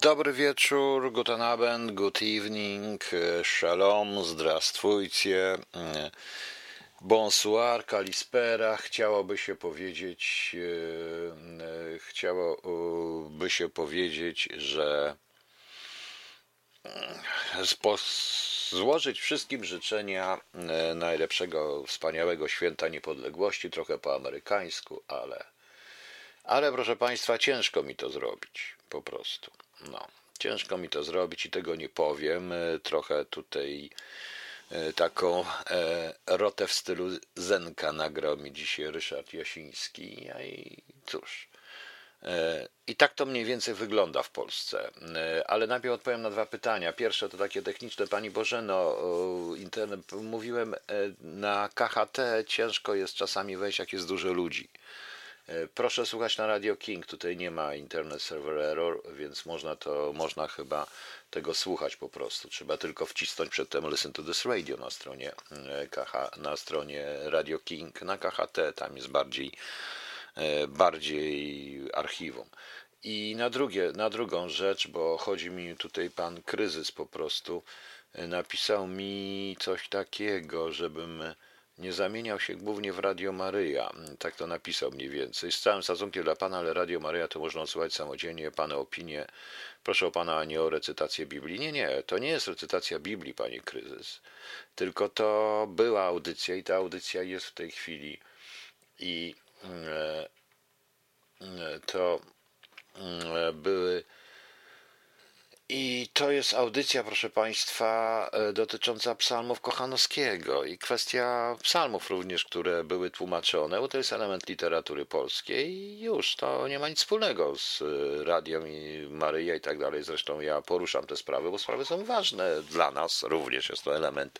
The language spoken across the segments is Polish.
Dobry wieczór, guten Abend, good evening, shalom, zdrastwujcie, bonsoir, kalispera. Chciałoby się powiedzieć, e, e, chciałoby się powiedzieć, że e, złożyć wszystkim życzenia najlepszego, wspaniałego święta niepodległości, trochę po amerykańsku, ale, ale proszę Państwa, ciężko mi to zrobić, po prostu. No, ciężko mi to zrobić i tego nie powiem. E, trochę tutaj e, taką e, rotę w stylu Zenka nagrał mi dzisiaj Ryszard Jasiński. I cóż. I tak to mniej więcej wygląda w Polsce. Ale najpierw odpowiem na dwa pytania. Pierwsze to takie techniczne. Pani Bożeno, internet, mówiłem na KHT ciężko jest czasami wejść, jak jest dużo ludzi. E, proszę słuchać na Radio King. Tutaj nie ma internet server error, więc można to, można chyba tego słuchać po prostu. Trzeba tylko wcisnąć przedtem Listen to this radio na stronie e, KH, na stronie Radio King, na KHT, tam jest bardziej, e, bardziej archiwum. I na, drugie, na drugą rzecz, bo chodzi mi tutaj pan kryzys po prostu, napisał mi coś takiego, żebym nie zamieniał się głównie w Radio Maryja. Tak to napisał mniej więcej. Z całym szacunkiem dla Pana, ale Radio Maryja to można odsłuchać samodzielnie. Pana opinie. Proszę o Pana nie o recytację Biblii. Nie, nie, to nie jest recytacja Biblii, Panie Kryzys. Tylko to była audycja i ta audycja jest w tej chwili. I e, e, to e, były i to jest audycja, proszę Państwa, e, dotycząca psalmów Kochanowskiego i kwestia psalmów również, które były tłumaczone, bo to jest element literatury polskiej i już, to nie ma nic wspólnego z e, radiem i Maryja i tak dalej. Zresztą ja poruszam te sprawy, bo sprawy są ważne dla nas, również jest to element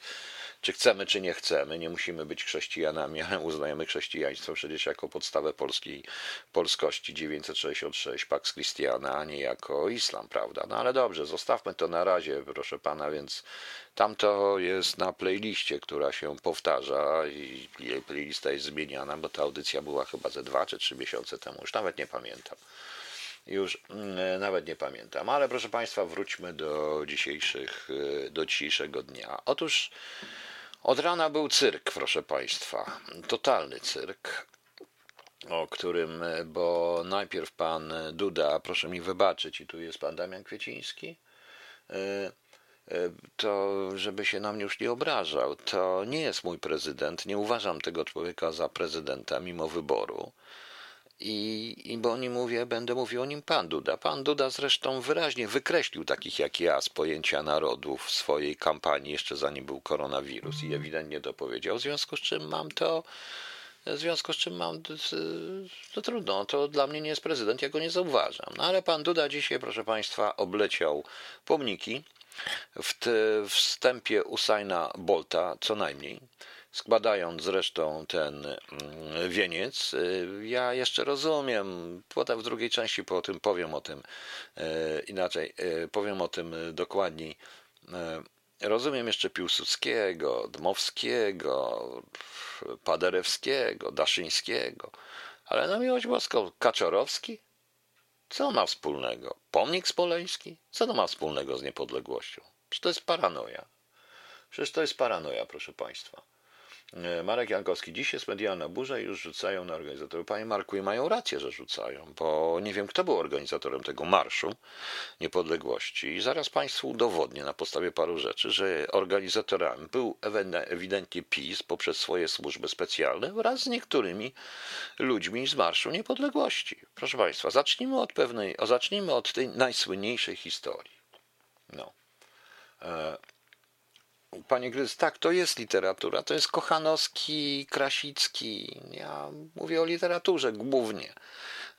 czy chcemy, czy nie chcemy. Nie musimy być chrześcijanami, ale uznajemy chrześcijaństwo przecież jako podstawę polskiej polskości 966 Pax Christiana, a nie jako islam, prawda? No ale dobrze, zostawmy to na razie, proszę pana, więc tamto jest na playliście, która się powtarza i playlista jest zmieniana, bo ta audycja była chyba ze dwa czy trzy miesiące temu, już nawet nie pamiętam już mm, nawet nie pamiętam. Ale proszę Państwa, wróćmy do dzisiejszych, do dzisiejszego dnia. Otóż od rana był cyrk, proszę Państwa, totalny cyrk, o którym, bo najpierw pan Duda, proszę mi wybaczyć, i tu jest pan Damian Kwieciński, e, e, to żeby się na mnie już nie obrażał, to nie jest mój prezydent, nie uważam tego człowieka za prezydenta mimo wyboru. I, I bo nie mówię, będę mówił o nim pan Duda. Pan Duda zresztą wyraźnie wykreślił takich jak ja z pojęcia narodów w swojej kampanii, jeszcze zanim był koronawirus, i ewidentnie to powiedział. W związku z czym mam to. W związku z czym mam, to trudno, to dla mnie nie jest prezydent, ja go nie zauważam. No ale pan Duda dzisiaj, proszę państwa, obleciał pomniki w wstępie Usaina Bolta co najmniej składając zresztą ten mm, wieniec. Y, ja jeszcze rozumiem, potem w drugiej części po tym powiem o tym y, inaczej, y, powiem o tym dokładniej. Rozumiem jeszcze Piłsudskiego, Dmowskiego, Paderewskiego, Daszyńskiego, ale na miłość boską Kaczorowski? Co ma wspólnego? Pomnik Smoleński? Co to ma wspólnego z niepodległością? Przecież to jest paranoja. Przecież to jest paranoja, proszę Państwa. E, Marek Jankowski, dziś jest medialna burza i już rzucają na organizatorów. Panie Marku, i mają rację, że rzucają, bo nie wiem, kto był organizatorem tego marszu niepodległości. I zaraz Państwu udowodnię na podstawie paru rzeczy, że organizatorami był ewidentnie PiS poprzez swoje służby specjalne wraz z niektórymi ludźmi z Marszu Niepodległości. Proszę Państwa, zacznijmy od pewnej, zacznijmy od tej najsłynniejszej historii. No. E Panie Gryz, tak, to jest literatura. To jest Kochanowski, Krasicki. Ja mówię o literaturze głównie.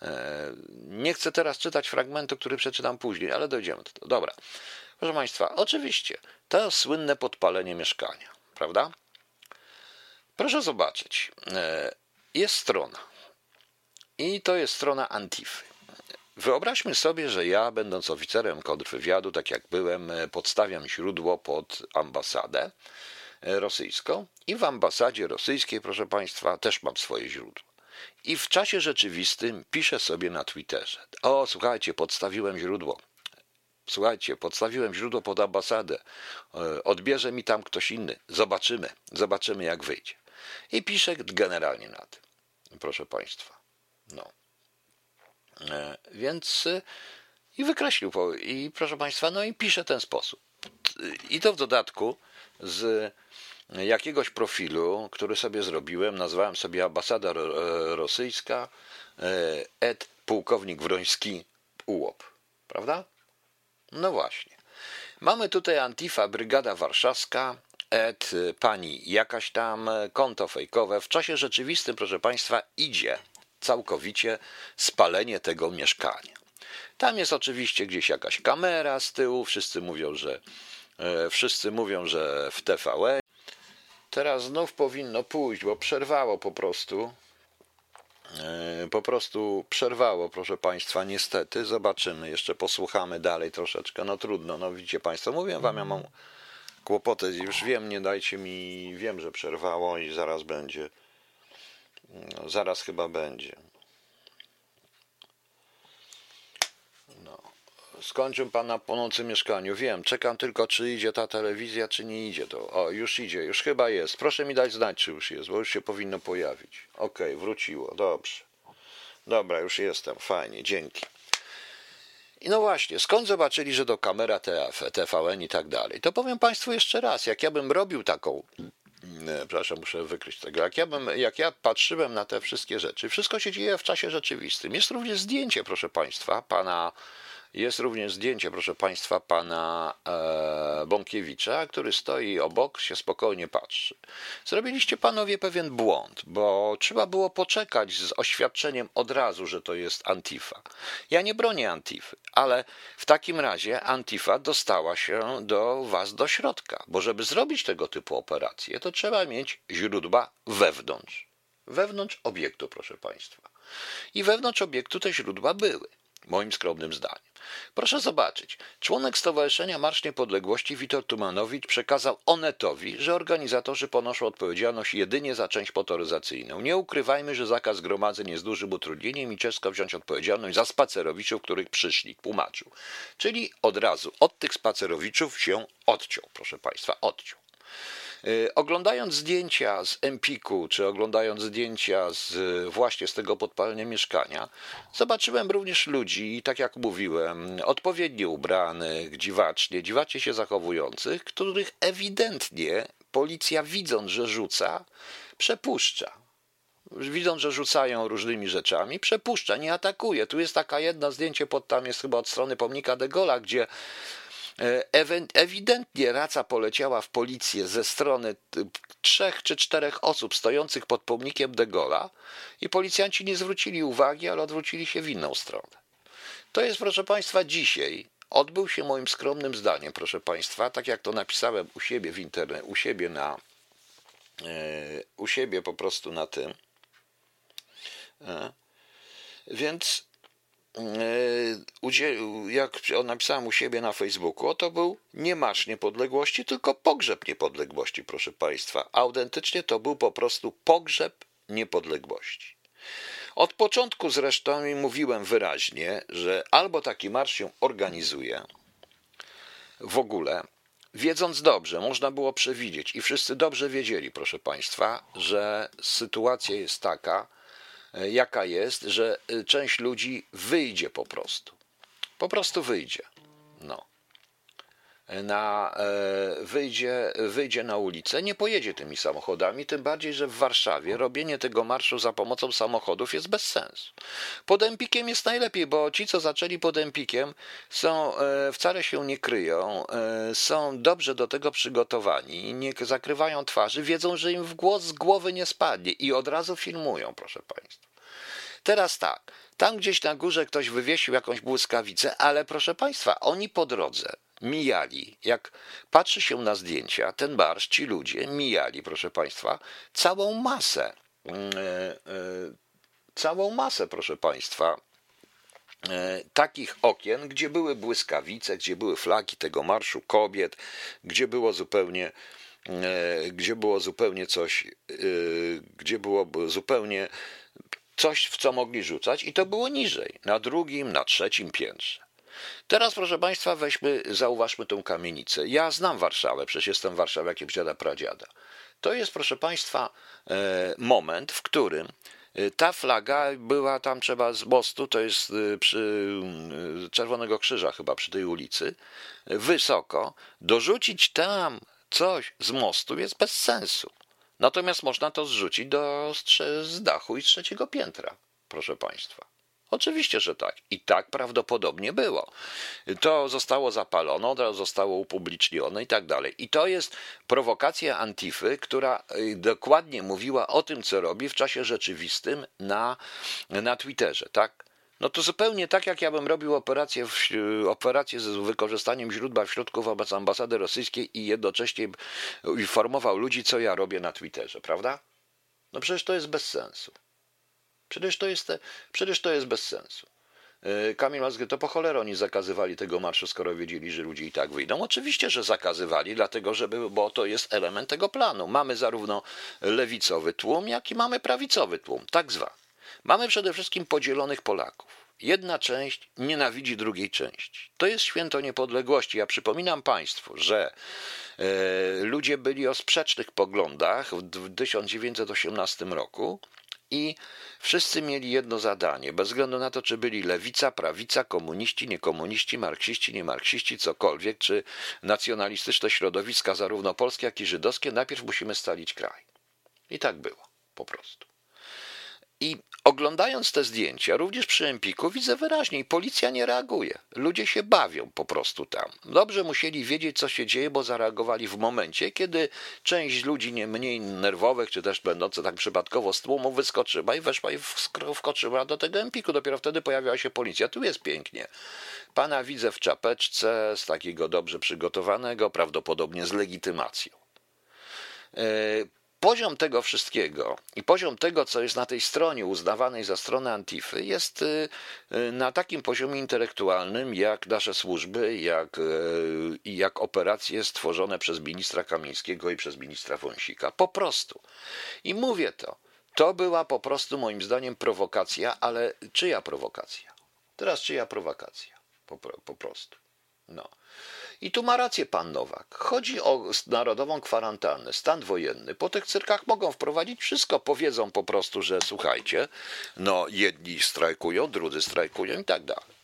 E, nie chcę teraz czytać fragmentu, który przeczytam później, ale dojdziemy do tego. Dobra. Proszę Państwa, oczywiście, to słynne podpalenie mieszkania, prawda? Proszę zobaczyć. E, jest strona. I to jest strona Antify. Wyobraźmy sobie, że ja, będąc oficerem kontrwywiadu, tak jak byłem, e, podstawiam źródło pod ambasadę e, rosyjską i w ambasadzie rosyjskiej, proszę Państwa, też mam swoje źródło. I w czasie rzeczywistym piszę sobie na Twitterze: O, słuchajcie, podstawiłem źródło. Słuchajcie, podstawiłem źródło pod ambasadę. E, odbierze mi tam ktoś inny. Zobaczymy. Zobaczymy, jak wyjdzie. I piszę generalnie na tym. Proszę Państwa. No. E, więc e, i wykreślił. I proszę Państwa, no i pisze ten sposób. I to w dodatku z jakiegoś profilu, który sobie zrobiłem, nazwałem sobie ambasada rosyjska, et pułkownik Wroński UOP. Prawda? No właśnie. Mamy tutaj Antifa, Brygada Warszawska, et pani jakaś tam, konto fejkowe. W czasie rzeczywistym, proszę Państwa, idzie całkowicie spalenie tego mieszkania. Tam jest oczywiście gdzieś jakaś kamera z tyłu, wszyscy mówią, że e, wszyscy mówią, że w TVE. Teraz znów powinno pójść, bo przerwało po prostu. E, po prostu przerwało, proszę Państwa, niestety. Zobaczymy, jeszcze posłuchamy dalej troszeczkę. No trudno, no widzicie Państwo, mówię Wam, ja mam kłopoty, już wiem, nie dajcie mi, wiem, że przerwało i zaraz będzie. No, zaraz chyba będzie. skończył pan na płonącym mieszkaniu. Wiem, czekam tylko, czy idzie ta telewizja, czy nie idzie to. O, już idzie, już chyba jest. Proszę mi dać znać, czy już jest, bo już się powinno pojawić. Okej, okay, wróciło, dobrze. Dobra, już jestem, fajnie, dzięki. I no właśnie, skąd zobaczyli, że do kamera TVN i tak dalej? To powiem Państwu jeszcze raz, jak ja bym robił taką, przepraszam, muszę wykryć tego, jak ja, bym, jak ja patrzyłem na te wszystkie rzeczy, wszystko się dzieje w czasie rzeczywistym. Jest również zdjęcie, proszę Państwa, pana jest również zdjęcie, proszę Państwa, pana e, Bąkiewicza, który stoi obok, się spokojnie patrzy. Zrobiliście panowie pewien błąd, bo trzeba było poczekać z oświadczeniem od razu, że to jest Antifa. Ja nie bronię Antify, ale w takim razie Antifa dostała się do Was do środka, bo żeby zrobić tego typu operacje, to trzeba mieć źródła wewnątrz. Wewnątrz obiektu, proszę Państwa. I wewnątrz obiektu te źródła były, moim skromnym zdaniem. Proszę zobaczyć. Członek Stowarzyszenia Marsz Niepodległości Witold Tumanowicz przekazał Onetowi, że organizatorzy ponoszą odpowiedzialność jedynie za część motoryzacyjną. Nie ukrywajmy, że zakaz gromadzeń jest dużym utrudnieniem i ciężko wziąć odpowiedzialność za spacerowiczów, których przyszli, tłumaczył. Czyli od razu od tych spacerowiczów się odciął, proszę Państwa, odciął. Y, oglądając zdjęcia z Empiku, czy oglądając zdjęcia z, właśnie z tego podpalenia mieszkania, zobaczyłem również ludzi, tak jak mówiłem, odpowiednio ubranych, dziwacznie, dziwacznie się zachowujących, których ewidentnie policja, widząc, że rzuca, przepuszcza widząc, że rzucają różnymi rzeczami, przepuszcza, nie atakuje. Tu jest taka jedno zdjęcie, pod tam jest chyba od strony pomnika de Gola, gdzie ewidentnie raca poleciała w policję ze strony trzech czy czterech osób stojących pod pomnikiem de Gaulle'a i policjanci nie zwrócili uwagi, ale odwrócili się w inną stronę. To jest, proszę Państwa, dzisiaj odbył się moim skromnym zdaniem, proszę Państwa, tak jak to napisałem u siebie w internecie, u siebie na, e, u siebie po prostu na tym. E, więc E, jak napisałem u siebie na Facebooku, to był nie marsz niepodległości, tylko pogrzeb niepodległości, proszę Państwa. Autentycznie to był po prostu pogrzeb niepodległości. Od początku zresztą mówiłem wyraźnie, że albo taki marsz się organizuje w ogóle, wiedząc dobrze, można było przewidzieć i wszyscy dobrze wiedzieli, proszę Państwa, że sytuacja jest taka, E, jaka jest, że e, część ludzi wyjdzie po prostu. Po prostu wyjdzie. No. E, na, wyjdzie, wyjdzie na ulicę, nie pojedzie tymi samochodami, tym bardziej, że w Warszawie robienie tego marszu za pomocą samochodów jest bez sensu. Pod Empikiem jest najlepiej, bo ci, co zaczęli pod Empikiem, są, wcale się nie kryją, są dobrze do tego przygotowani, nie zakrywają twarzy, wiedzą, że im w głos z głowy nie spadnie i od razu filmują, proszę Państwa. Teraz tak, tam gdzieś na górze ktoś wywiesił jakąś błyskawicę, ale proszę Państwa, oni po drodze mijali, jak patrzy się na zdjęcia, ten barsz, ci ludzie mijali, proszę Państwa, całą masę, yy, yy, całą masę, proszę Państwa, e, takich okien, gdzie były błyskawice, gdzie były flagi tego marszu kobiet, gdzie było zupełnie gdzie było zupełnie coś, gdzie było zupełnie coś, w co mogli rzucać, i to było niżej, na drugim, na trzecim piętrze. Teraz, proszę Państwa, weźmy, zauważmy tą kamienicę. Ja znam Warszawę, przecież jestem warszawiakiem dziada pradziada. To jest, proszę Państwa, e, moment, w którym e, ta flaga była tam trzeba z mostu, to jest e, przy Czerwonego Krzyża chyba, przy tej ulicy, wysoko. Dorzucić tam coś z mostu jest bez sensu. Natomiast można to zrzucić do, z dachu i z trzeciego piętra, proszę Państwa. Oczywiście, że tak. I tak prawdopodobnie było. To zostało zapalone, to zostało upublicznione i tak dalej. I to jest prowokacja Antify, która y, dokładnie mówiła o tym, co robi w czasie rzeczywistym na, na Twitterze, tak? No to zupełnie tak, jak ja bym robił operację, w, operację z wykorzystaniem źródła w środku wobec ambasady rosyjskiej i jednocześnie informował ludzi, co ja robię na Twitterze, prawda? No przecież to jest bez sensu. Przecież to jest, przecież to jest bez sensu. E, Kamil Mazgry, to po cholerę oni zakazywali tego marszu, skoro wiedzieli, że ludzie i tak wyjdą. Oczywiście, że zakazywali, dlatego żeby, bo to jest element tego planu. Mamy zarówno lewicowy tłum, jak i mamy prawicowy tłum, tak zwany. Mamy przede wszystkim podzielonych Polaków. Jedna część nienawidzi drugiej części. To jest święto niepodległości. Ja przypominam Państwu, że e, ludzie byli o sprzecznych poglądach w 1918 roku i wszyscy mieli jedno zadanie, bez względu na to, czy byli lewica, prawica, komuniści, niekomuniści, marksiści, niemarksiści, cokolwiek, czy nacjonalistyczne środowiska, zarówno polskie, jak i żydowskie, najpierw musimy stalić kraj. I tak było, po prostu. I oglądając te zdjęcia, również przy Empiku, widzę wyraźnie, policja nie reaguje. Ludzie się bawią po prostu tam. Dobrze musieli wiedzieć, co się dzieje, bo zareagowali w momencie, kiedy część ludzi nie mniej nerwowych, czy też będące tak przypadkowo z tłumu, wyskoczyła i weszła i wskoczyła do tego Empiku. Dopiero wtedy pojawiła się policja. Tu jest pięknie. Pana widzę w czapeczce, z takiego dobrze przygotowanego, prawdopodobnie z legitymacją. Poziom tego wszystkiego i poziom tego, co jest na tej stronie uznawanej za stronę Antify, jest y, y, na takim poziomie intelektualnym, jak nasze służby, jak, y, jak operacje stworzone przez ministra Kamińskiego i przez ministra Wąsika. Po prostu. I mówię to. To była po prostu moim zdaniem prowokacja, ale czyja prowokacja? Teraz czyja prowokacja? Po, po prostu. No. I tu ma rację pan Nowak. Chodzi o narodową kwarantannę, stan wojenny. Po tych cyrkach mogą wprowadzić wszystko. Powiedzą po prostu, że słuchajcie, no jedni strajkują, drudzy strajkują i tak dalej.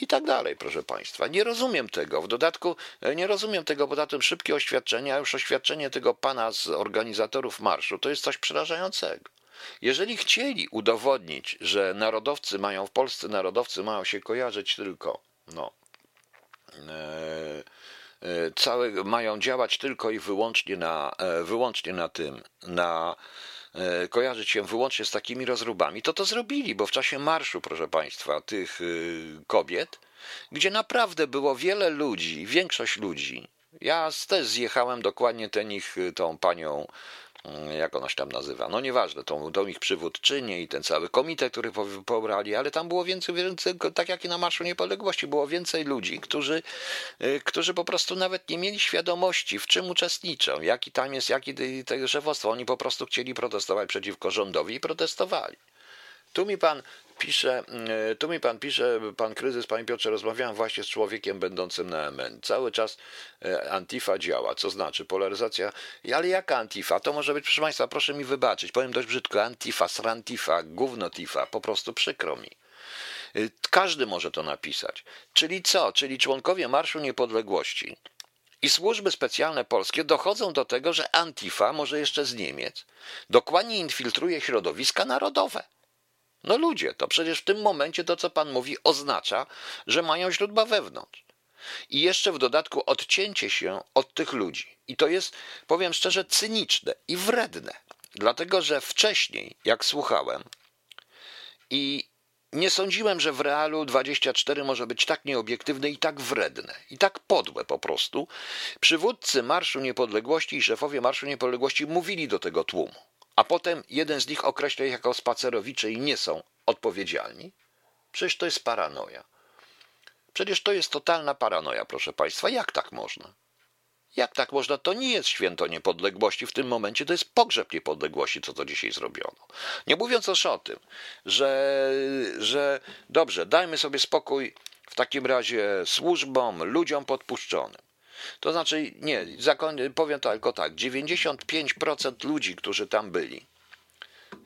I tak dalej, proszę Państwa. Nie rozumiem tego. W dodatku e, nie rozumiem tego, poza tym szybkie oświadczenie, a już oświadczenie tego pana z organizatorów marszu to jest coś przerażającego. Jeżeli chcieli udowodnić, że narodowcy mają w Polsce, narodowcy mają się kojarzyć tylko no, całe, mają działać tylko i wyłącznie na, e, wyłącznie na tym, na kojarzyć się wyłącznie z takimi rozróbami, to to zrobili, bo w czasie marszu, proszę Państwa, tych kobiet, gdzie naprawdę było wiele ludzi, większość ludzi, ja też zjechałem dokładnie ten ich, tą panią jak ona się tam nazywa, no nieważne, tą, tą ich przywódczynię i ten cały komitet, który pobrali, ale tam było więcej, więcej, tak jak i na Marszu Niepodległości, było więcej ludzi, którzy, y, którzy po prostu nawet nie mieli świadomości, w czym uczestniczą, jaki tam jest, jaki tego szefostwo. Oni po prostu chcieli protestować przeciwko rządowi i protestowali. Tu mi pan pisze, e, tu mi pan pisze, pan kryzys, panie Piotrze, rozmawiałem właśnie z człowiekiem będącym na MN. Cały czas e, Antifa działa, co znaczy polaryzacja. Ale jaka Antifa? To może być, proszę państwa, proszę mi wybaczyć, powiem dość brzydko, Antifa, Srantifa, Gównotifa, po prostu przykro mi. E, każdy może to napisać. Czyli co? Czyli członkowie Marszu Niepodległości i służby specjalne polskie dochodzą do tego, że Antifa, może jeszcze z Niemiec, dokładnie infiltruje środowiska narodowe. No ludzie, to przecież w tym momencie to, co pan mówi, oznacza, że mają źródła wewnątrz. I jeszcze w dodatku odcięcie się od tych ludzi. I to jest, powiem szczerze, cyniczne i wredne. Dlatego, że wcześniej, jak słuchałem, i nie sądziłem, że w realu 24 może być tak nieobiektywne i tak wredne, i tak podłe po prostu. Przywódcy Marszu Niepodległości i szefowie Marszu Niepodległości mówili do tego tłumu a potem jeden z nich określa ich jako spacerowicze i nie są odpowiedzialni? Przecież to jest paranoja. Przecież to jest totalna paranoja, proszę Państwa. Jak tak można? Jak tak można? To nie jest święto niepodległości w tym momencie, to jest pogrzeb niepodległości, co to dzisiaj zrobiono. Nie mówiąc już o tym, że, że dobrze, dajmy sobie spokój w takim razie służbom, ludziom podpuszczonym. To znaczy, nie, powiem to tylko tak, 95% ludzi, którzy tam byli,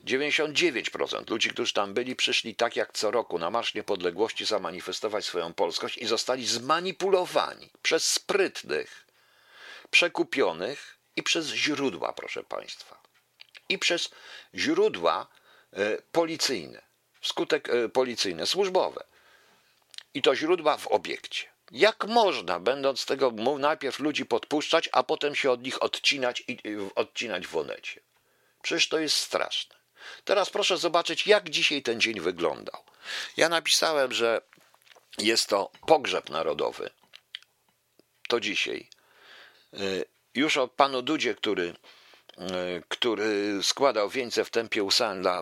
99% ludzi, którzy tam byli, przyszli tak jak co roku na Marsz Niepodległości zamanifestować swoją polskość i zostali zmanipulowani przez sprytnych, przekupionych i przez źródła, proszę Państwa. I przez źródła e, policyjne, skutek e, policyjne, służbowe. I to źródła w obiekcie. Jak można, będąc tego, najpierw ludzi podpuszczać, a potem się od nich odcinać i odcinać w onecie? Przecież to jest straszne. Teraz proszę zobaczyć, jak dzisiaj ten dzień wyglądał. Ja napisałem, że jest to pogrzeb narodowy. To dzisiaj. Y, już o panu Dudzie, który który składał wieńce w tempie usan dla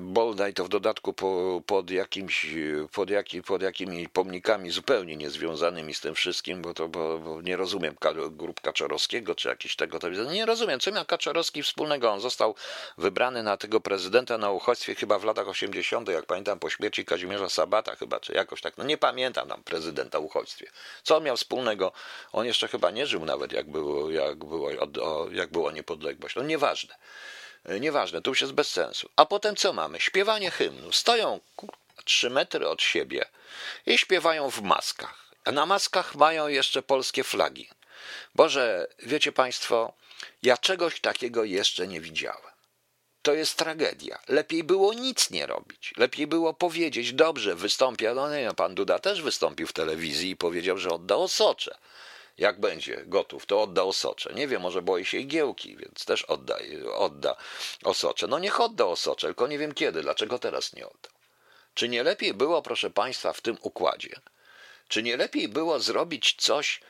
Boldaj, to w dodatku po, pod, jakimś, pod, jaki, pod jakimi pomnikami zupełnie niezwiązanymi z tym wszystkim, bo to bo, bo nie rozumiem grup Kaczorowskiego czy jakiś tego, to nie rozumiem, co miał Kaczorowski wspólnego. On został wybrany na tego prezydenta na uchodźstwie chyba w latach 80., jak pamiętam, po śmierci Kazimierza Sabata chyba, czy jakoś tak, no nie pamiętam tam prezydenta uchodźstwie. Co on miał wspólnego? On jeszcze chyba nie żył nawet, jak było, jak było, jak było niepodległość. No nieważne. E, nieważne, to już jest bez sensu. A potem co mamy? Śpiewanie hymnu. Stoją trzy metry od siebie i śpiewają w maskach. A na maskach mają jeszcze polskie flagi. Boże, wiecie Państwo, ja czegoś takiego jeszcze nie widziałem. To jest tragedia. Lepiej było nic nie robić. Lepiej było powiedzieć, dobrze, wystąpię. No nie, pan Duda też wystąpił w telewizji i powiedział, że odda osocze jak będzie gotów, to odda osocze. Nie wiem, może boi się igiełki, więc też odda, odda osocze. No niech odda osocze, tylko nie wiem kiedy, dlaczego teraz nie odda. Czy nie lepiej było, proszę Państwa, w tym układzie, czy nie lepiej było zrobić coś,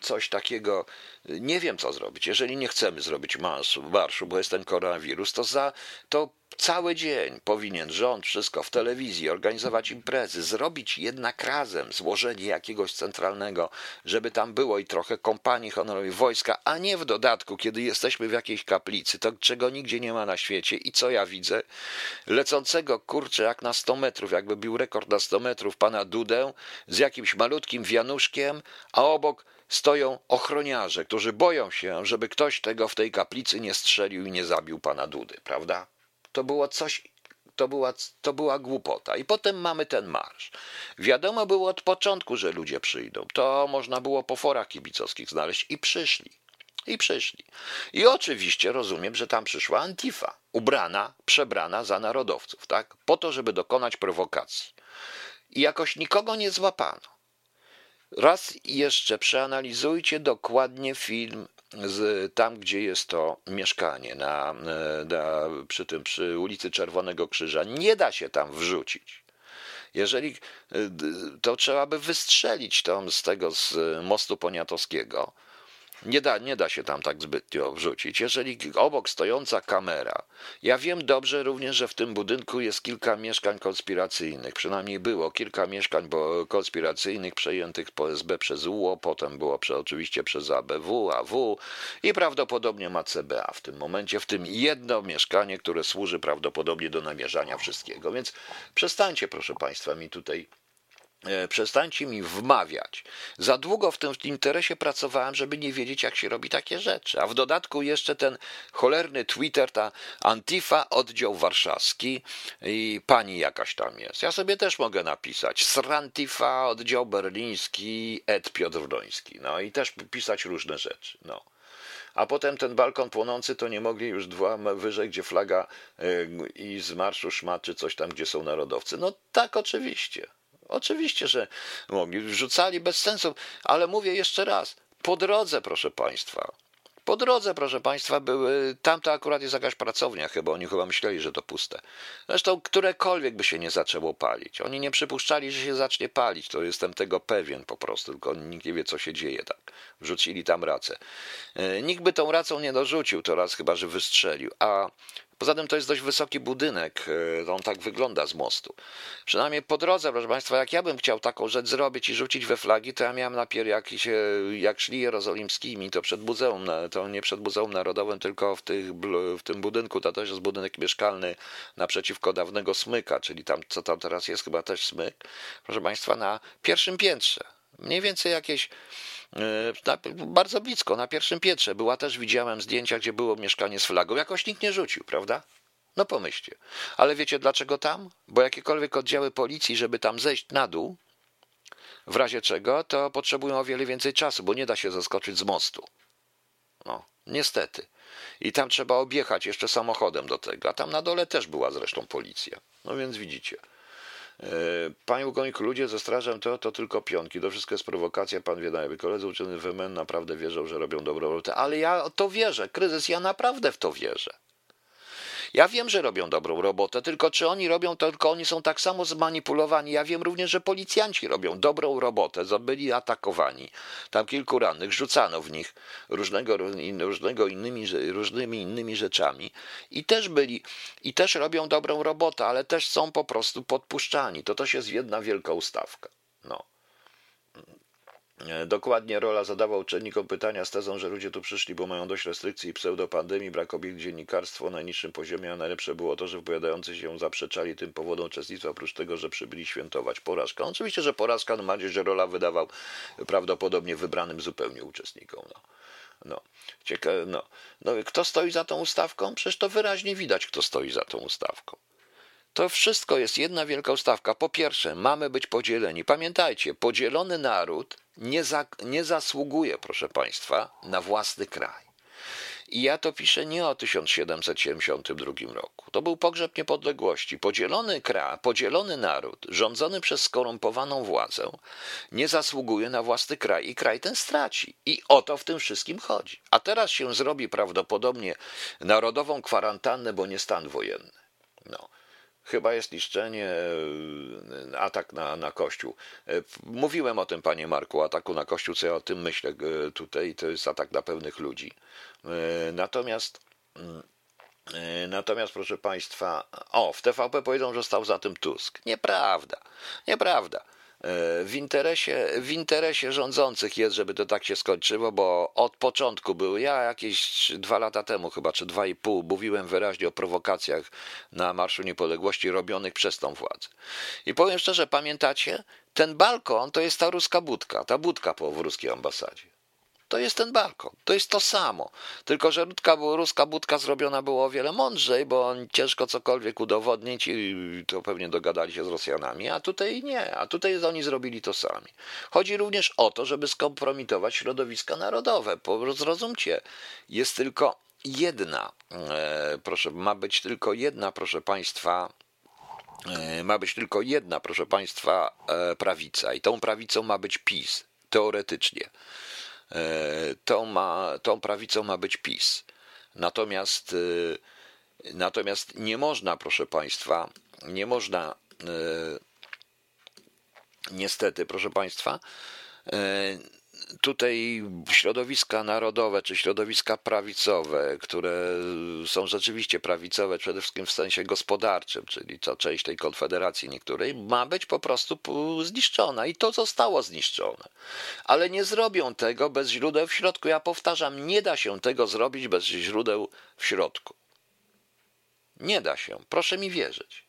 coś takiego, nie wiem co zrobić. Jeżeli nie chcemy zrobić marszu, marszu bo jest ten koronawirus, to, za, to Cały dzień powinien rząd wszystko w telewizji, organizować imprezy, zrobić jednak razem złożenie jakiegoś centralnego, żeby tam było i trochę kompanii honorowej wojska, a nie w dodatku, kiedy jesteśmy w jakiejś kaplicy, to czego nigdzie nie ma na świecie i co ja widzę? Lecącego kurczę jak na 100 metrów, jakby bił rekord na 100 metrów pana Dudę z jakimś malutkim wianuszkiem, a obok stoją ochroniarze, którzy boją się, żeby ktoś tego w tej kaplicy nie strzelił i nie zabił pana Dudy, prawda? To było coś, to była, to była głupota. I potem mamy ten marsz. Wiadomo było od początku, że ludzie przyjdą. To można było po forach kibicowskich znaleźć i przyszli. I przyszli. I oczywiście rozumiem, że tam przyszła Antifa, ubrana, przebrana za narodowców, tak? Po to, żeby dokonać prowokacji. I jakoś nikogo nie złapano. Raz jeszcze przeanalizujcie dokładnie film z, tam, gdzie jest to mieszkanie, na, na, przy, tym, przy ulicy Czerwonego Krzyża. Nie da się tam wrzucić. Jeżeli to trzeba by wystrzelić tam z tego z mostu poniatowskiego, nie da, nie da się tam tak zbytnio wrzucić. Jeżeli obok stojąca kamera, ja wiem dobrze również, że w tym budynku jest kilka mieszkań konspiracyjnych, przynajmniej było kilka mieszkań konspiracyjnych przejętych po SB przez UO, potem było prze, oczywiście przez ABW, AW i prawdopodobnie ma CBA w tym momencie, w tym jedno mieszkanie, które służy prawdopodobnie do namierzania wszystkiego. Więc przestańcie, proszę Państwa, mi tutaj przestańcie mi wmawiać. Za długo w tym interesie pracowałem, żeby nie wiedzieć, jak się robi takie rzeczy. A w dodatku jeszcze ten cholerny Twitter, ta Antifa, oddział warszawski i pani jakaś tam jest. Ja sobie też mogę napisać. Srantifa, oddział berliński, Ed Piotr Wroński. No i też pisać różne rzeczy. No. A potem ten balkon płonący to nie mogli już dwa wyżej, gdzie flaga e, i z marszu szmat, czy coś tam, gdzie są narodowcy. No tak, oczywiście. Oczywiście, że mogli, wrzucali bez sensu, ale mówię jeszcze raz, po drodze, proszę Państwa, po drodze, proszę Państwa, były, tam to akurat jest jakaś pracownia chyba, oni chyba myśleli, że to puste. Zresztą którekolwiek by się nie zaczęło palić. Oni nie przypuszczali, że się zacznie palić, to jestem tego pewien po prostu, tylko nikt nie wie, co się dzieje tak. Wrzucili tam racę. E, nikt by tą racą nie dorzucił, to raz chyba, że wystrzelił. A Poza tym to jest dość wysoki budynek, e, on tak wygląda z mostu. Przynajmniej po drodze, proszę Państwa, jak ja bym chciał taką rzecz zrobić i rzucić we flagi, to ja miałem napier, się, jak szli jerozolimskimi, to przed muzeum, to nie przed Muzeum Narodowym, tylko w, tych, w tym budynku, to też jest budynek mieszkalny naprzeciwko dawnego Smyka, czyli tam, co tam teraz jest, chyba też Smyk, proszę Państwa, na pierwszym piętrze. Mniej więcej jakieś bardzo blisko, na pierwszym piętrze. Była też, widziałem zdjęcia, gdzie było mieszkanie z flagą. Jakoś nikt nie rzucił, prawda? No pomyślcie. Ale wiecie dlaczego tam? Bo jakiekolwiek oddziały policji, żeby tam zejść na dół, w razie czego, to potrzebują o wiele więcej czasu, bo nie da się zaskoczyć z mostu. No, niestety. I tam trzeba objechać jeszcze samochodem do tego. A tam na dole też była zresztą policja. No więc widzicie. E, panie Ugońku, ludzie ze strażem to, to tylko pionki. To wszystko jest prowokacja. Pan wie, najlepiej. Koledzy uczeni w MN naprawdę wierzą, że robią dobrą robotę. Ale ja to wierzę. Kryzys, ja naprawdę w to wierzę. Ja wiem, że robią dobrą robotę, tylko czy oni robią tylko oni są tak samo zmanipulowani. Ja wiem również, że policjanci robią dobrą robotę, byli atakowani. Tam kilku rannych, rzucano w nich różnego, różnego innymi, różnymi innymi rzeczami i też byli, i też robią dobrą robotę, ale też są po prostu podpuszczani. To też jest jedna wielka ustawka. No. E, dokładnie Rola zadawał uczestnikom pytania z tezą, że ludzie tu przyszli, bo mają dość restrykcji i pseudopandemii, brak obiekt dziennikarstwo na najniższym poziomie, a najlepsze było to, że wypowiadający się zaprzeczali tym powodom uczestnictwa, oprócz tego, że przybyli świętować porażkę. Oczywiście, że porażka, no mam że Rola wydawał prawdopodobnie wybranym zupełnie uczestnikom. No. No, ciekawe, no. no, kto stoi za tą ustawką? Przecież to wyraźnie widać, kto stoi za tą ustawką. To wszystko jest jedna wielka ustawka. Po pierwsze, mamy być podzieleni. Pamiętajcie, podzielony naród nie, za, nie zasługuje, proszę Państwa, na własny kraj. I ja to piszę nie o 1772 roku. To był pogrzeb niepodległości. Podzielony kraj, podzielony naród, rządzony przez skorumpowaną władzę, nie zasługuje na własny kraj i kraj ten straci. I o to w tym wszystkim chodzi. A teraz się zrobi prawdopodobnie narodową kwarantannę, bo nie stan wojenny. No chyba jest niszczenie, e, atak na, na Kościół. E, mówiłem o tym, panie Marku, ataku na Kościół, co ja o tym myślę e, tutaj, to jest atak na pewnych ludzi. Natomiast mm, Natomiast, proszę Państwa, o, w TVP powiedzą, że stał za tym Tusk. Nieprawda, nieprawda. W interesie, w interesie rządzących jest, żeby to tak się skończyło, bo od początku był, ja jakieś dwa lata temu chyba, czy dwa i pół, mówiłem wyraźnie o prowokacjach na Marszu Niepodległości robionych przez tą władzę. I powiem szczerze, pamiętacie? Ten balkon to jest ta ruska budka, ta budka po w ruskiej ambasadzie. To jest ten balkon. To jest to samo. Tylko, że ruska, ruska budka zrobiona było o wiele mądrzej, bo ciężko cokolwiek udowodnić i to pewnie dogadali się z Rosjanami, a tutaj nie. A tutaj oni zrobili to sami. Chodzi również o to, żeby skompromitować środowiska narodowe. Zrozumcie, jest tylko jedna, e, proszę, ma być tylko jedna, proszę Państwa, e, ma być tylko jedna, proszę Państwa, e, prawica i tą prawicą ma być PiS, teoretycznie. E, tą, ma, tą prawicą ma być PiS. Natomiast, e, natomiast nie można, proszę Państwa, nie można e, niestety, proszę Państwa, tutaj środowiska narodowe czy środowiska prawicowe, które są rzeczywiście prawicowe przede wszystkim w sensie gospodarczym, czyli to część tej konfederacji niektórej, ma być po prostu zniszczona i to zostało zniszczone. Ale nie zrobią tego bez źródeł w środku. Ja powtarzam, nie da się tego zrobić bez źródeł w środku. Nie da się, proszę mi wierzyć.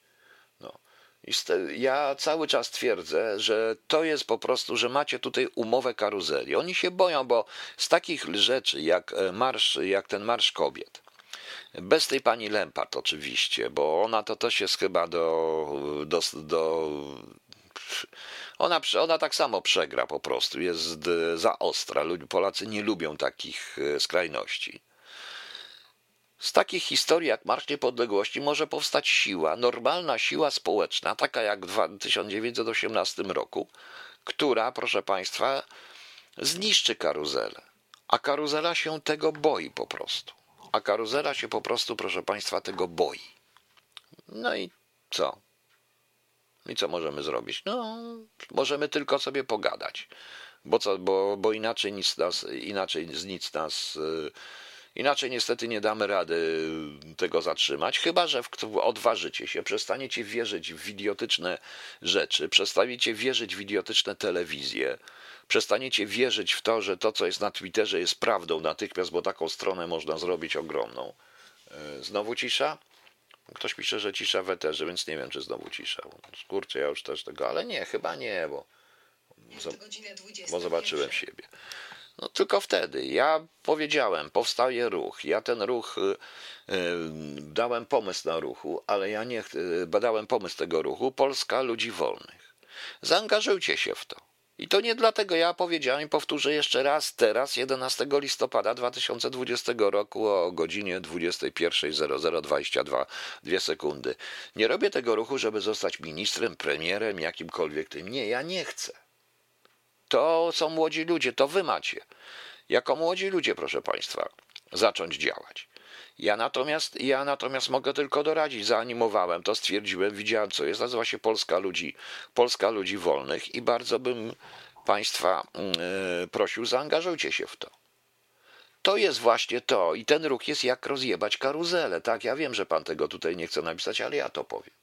Ja cały czas twierdzę, że to jest po prostu, że macie tutaj umowę karuzeli. Oni się boją, bo z takich rzeczy jak e, marsz, jak ten marsz kobiet, bez tej pani Lempart oczywiście, bo ona to też jest chyba do, do, do ona, ona tak samo przegra po prostu, jest za ostra. Polacy nie lubią takich e, skrajności. Z takich historii jak Marsz Niepodległości może powstać siła, normalna siła społeczna, taka jak w 1918 roku, która, proszę Państwa, zniszczy karuzelę. A karuzela się tego boi po prostu. A karuzela się po prostu, proszę Państwa, tego boi. No i co? I co możemy zrobić? No, możemy tylko sobie pogadać, bo, co, bo, bo inaczej, nic nas, inaczej z nic nas. Yy, Inaczej niestety nie damy rady tego zatrzymać, chyba że odważycie się, przestaniecie wierzyć w idiotyczne rzeczy, przestaniecie wierzyć w idiotyczne telewizje, przestaniecie wierzyć w to, że to, co jest na Twitterze, jest prawdą natychmiast, bo taką stronę można zrobić ogromną. E, znowu cisza? Ktoś pisze, że cisza w eterze, więc nie wiem, czy znowu cisza. Kurczę, ja już też tego, ale nie, chyba nie, bo, bo zobaczyłem siebie. No tylko wtedy. Ja powiedziałem, powstaje ruch. Ja ten ruch y, y, dałem pomysł na ruchu, ale ja nie y, badałem pomysł tego ruchu. Polska ludzi wolnych. Zaangażujcie się w to. I to nie dlatego ja powiedziałem powtórzę jeszcze raz teraz, 11 listopada 2020 roku o godzinie 21.0022 dwie sekundy. Nie robię tego ruchu, żeby zostać ministrem, premierem, jakimkolwiek tym. Nie, ja nie chcę. To są młodzi ludzie, to wy macie. Jako młodzi ludzie, proszę Państwa, zacząć działać. Ja natomiast, ja natomiast mogę tylko doradzić. Zaanimowałem to, stwierdziłem, widziałem co jest. Nazywa się Polska Ludzi, Polska Ludzi Wolnych i bardzo bym Państwa yy, prosił, zaangażujcie się w to. To jest właśnie to i ten ruch jest jak rozjebać karuzelę. Tak, ja wiem, że Pan tego tutaj nie chce napisać, ale ja to powiem.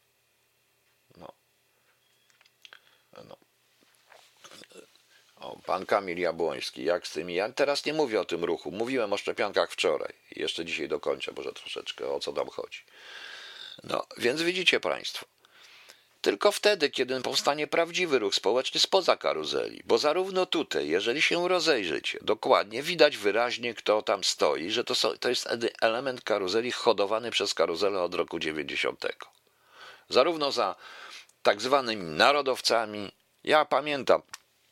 No. no. O, pan Kamil Jabłoński, jak z tymi? Ja teraz nie mówię o tym ruchu. Mówiłem o szczepionkach wczoraj. Jeszcze dzisiaj dokończę, może troszeczkę o co tam chodzi. No, więc widzicie Państwo. Tylko wtedy, kiedy powstanie prawdziwy ruch społeczny spoza karuzeli, bo zarówno tutaj, jeżeli się rozejrzycie, dokładnie widać wyraźnie, kto tam stoi, że to, to jest element karuzeli hodowany przez karuzelę od roku 90. Zarówno za tak zwanymi narodowcami, ja pamiętam,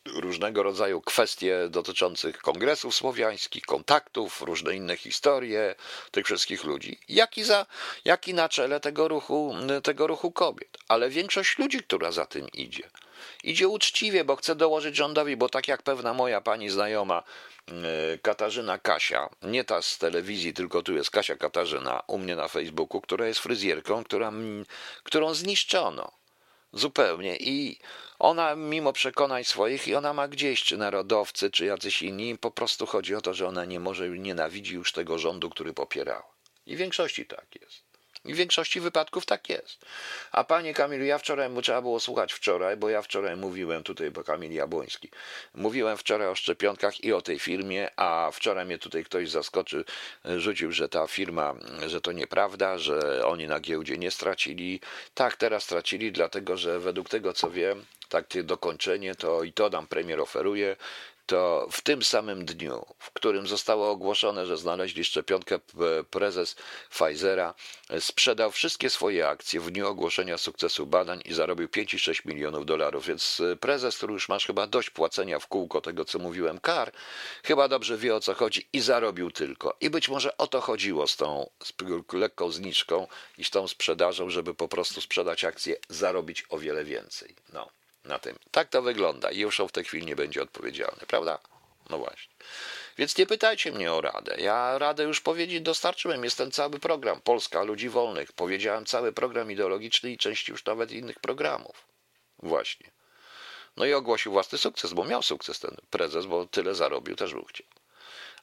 różnego rodzaju kwestie dotyczących kongresów słowiańskich, kontaktów, różne inne historie tych wszystkich ludzi, jak i, za, jak i na czele tego ruchu, tego ruchu kobiet. Ale większość ludzi, która za tym idzie, idzie uczciwie, bo chce dołożyć rządowi, bo tak jak pewna moja pani znajoma, e, Katarzyna Kasia, nie ta z telewizji, tylko tu jest Kasia Katarzyna u mnie na Facebooku, która jest fryzjerką, która, którą zniszczono zupełnie i ona, mimo przekonań swoich, i ona ma gdzieś, czy narodowcy, czy jacyś inni, po prostu chodzi o to, że ona nie może, nienawidzi już tego rządu, który popierała. I w większości tak jest. I w większości wypadków tak jest. A panie Kamilu, ja wczoraj, mu trzeba było słuchać wczoraj, bo ja wczoraj mówiłem tutaj, bo Kamil Jabłoński, mówiłem wczoraj o szczepionkach i o tej firmie, a wczoraj mnie tutaj ktoś zaskoczył, rzucił, że ta firma, że to nieprawda, że oni na giełdzie nie stracili. Tak, teraz stracili, dlatego że według tego, co wiem, takie dokończenie to i to nam premier oferuje, to w tym samym dniu, w którym zostało ogłoszone, że znaleźli szczepionkę, prezes Pfizera sprzedał wszystkie swoje akcje w dniu ogłoszenia sukcesu badań i zarobił 5,6 milionów dolarów. Więc prezes, który już masz chyba dość płacenia w kółko tego, co mówiłem, kar, chyba dobrze wie o co chodzi i zarobił tylko. I być może o to chodziło z tą z lekką zniżką i z tą sprzedażą, żeby po prostu sprzedać akcje, zarobić o wiele więcej. No na tym. Tak to wygląda i już w tej chwili nie będzie odpowiedzialny, prawda? No właśnie. Więc nie pytajcie mnie o radę. Ja radę już powiedzieć dostarczyłem. Jest ten cały program Polska Ludzi Wolnych. Powiedziałem cały program ideologiczny i części już nawet innych programów. Właśnie. No i ogłosił własny sukces, bo miał sukces ten prezes, bo tyle zarobił, też był chciał.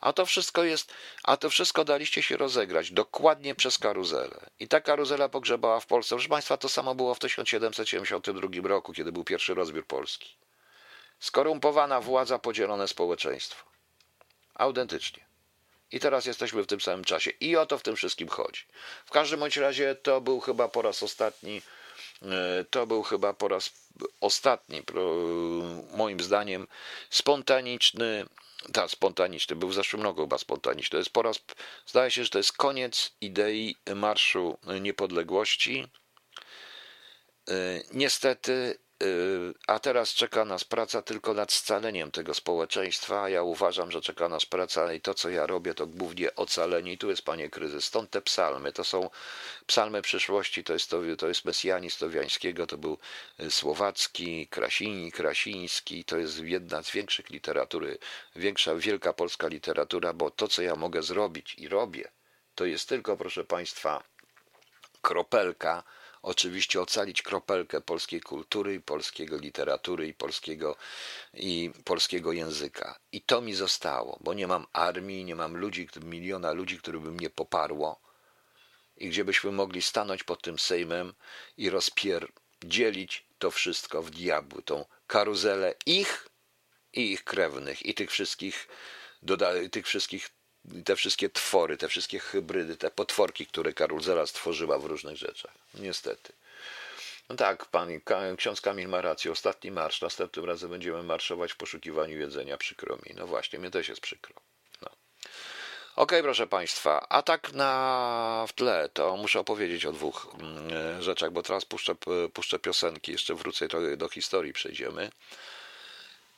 A to wszystko jest, a to wszystko daliście się rozegrać dokładnie przez karuzelę. I ta karuzela pogrzebała w Polsce. Proszę Państwa, to samo było w 1772 roku, kiedy był pierwszy rozbiór Polski. Skorumpowana władza, podzielone społeczeństwo. Autentycznie. I teraz jesteśmy w tym samym czasie. I o to w tym wszystkim chodzi. W każdym bądź razie to był chyba po raz ostatni, e, to był chyba po raz ostatni, moim zdaniem, spontaniczny tak, spontaniczny. Był w zeszłym roku chyba spontaniczny. To jest po raz, zdaje się, że to jest koniec idei Marszu Niepodległości. E, niestety Y, a teraz czeka nas praca tylko nad scaleniem tego społeczeństwa. Ja uważam, że czeka nas praca i to, co ja robię, to głównie ocalenie. I tu jest, panie kryzys. Stąd te psalmy. To są psalmy przyszłości. To jest, to, to jest Mesjani Stowiańskiego, to był y, Słowacki, Krasini, Krasiński. To jest jedna z większych literatury, większa, wielka polska literatura, bo to, co ja mogę zrobić i robię, to jest tylko, proszę państwa, kropelka oczywiście ocalić kropelkę polskiej kultury polskiego literatury i polskiego, i polskiego języka. I to mi zostało, bo nie mam armii, nie mam ludzi, miliona ludzi, których by mnie poparło i gdzie byśmy mogli stanąć pod tym Sejmem i rozpierdzielić to wszystko w diabły, tą karuzelę ich i ich krewnych i tych wszystkich, doda- tych wszystkich te wszystkie twory, te wszystkie hybrydy, te potworki, które karuzela stworzyła w różnych rzeczach. Niestety. No tak, pan, ksiądz Kamil ma rację. Ostatni marsz. Następnym razem będziemy marszować w poszukiwaniu jedzenia. Przykro mi. No właśnie, mnie też jest przykro. No. Okej, okay, proszę Państwa, a tak na w tle to muszę opowiedzieć o dwóch mm, rzeczach, bo teraz puszczę, puszczę piosenki, jeszcze wrócę do historii, przejdziemy.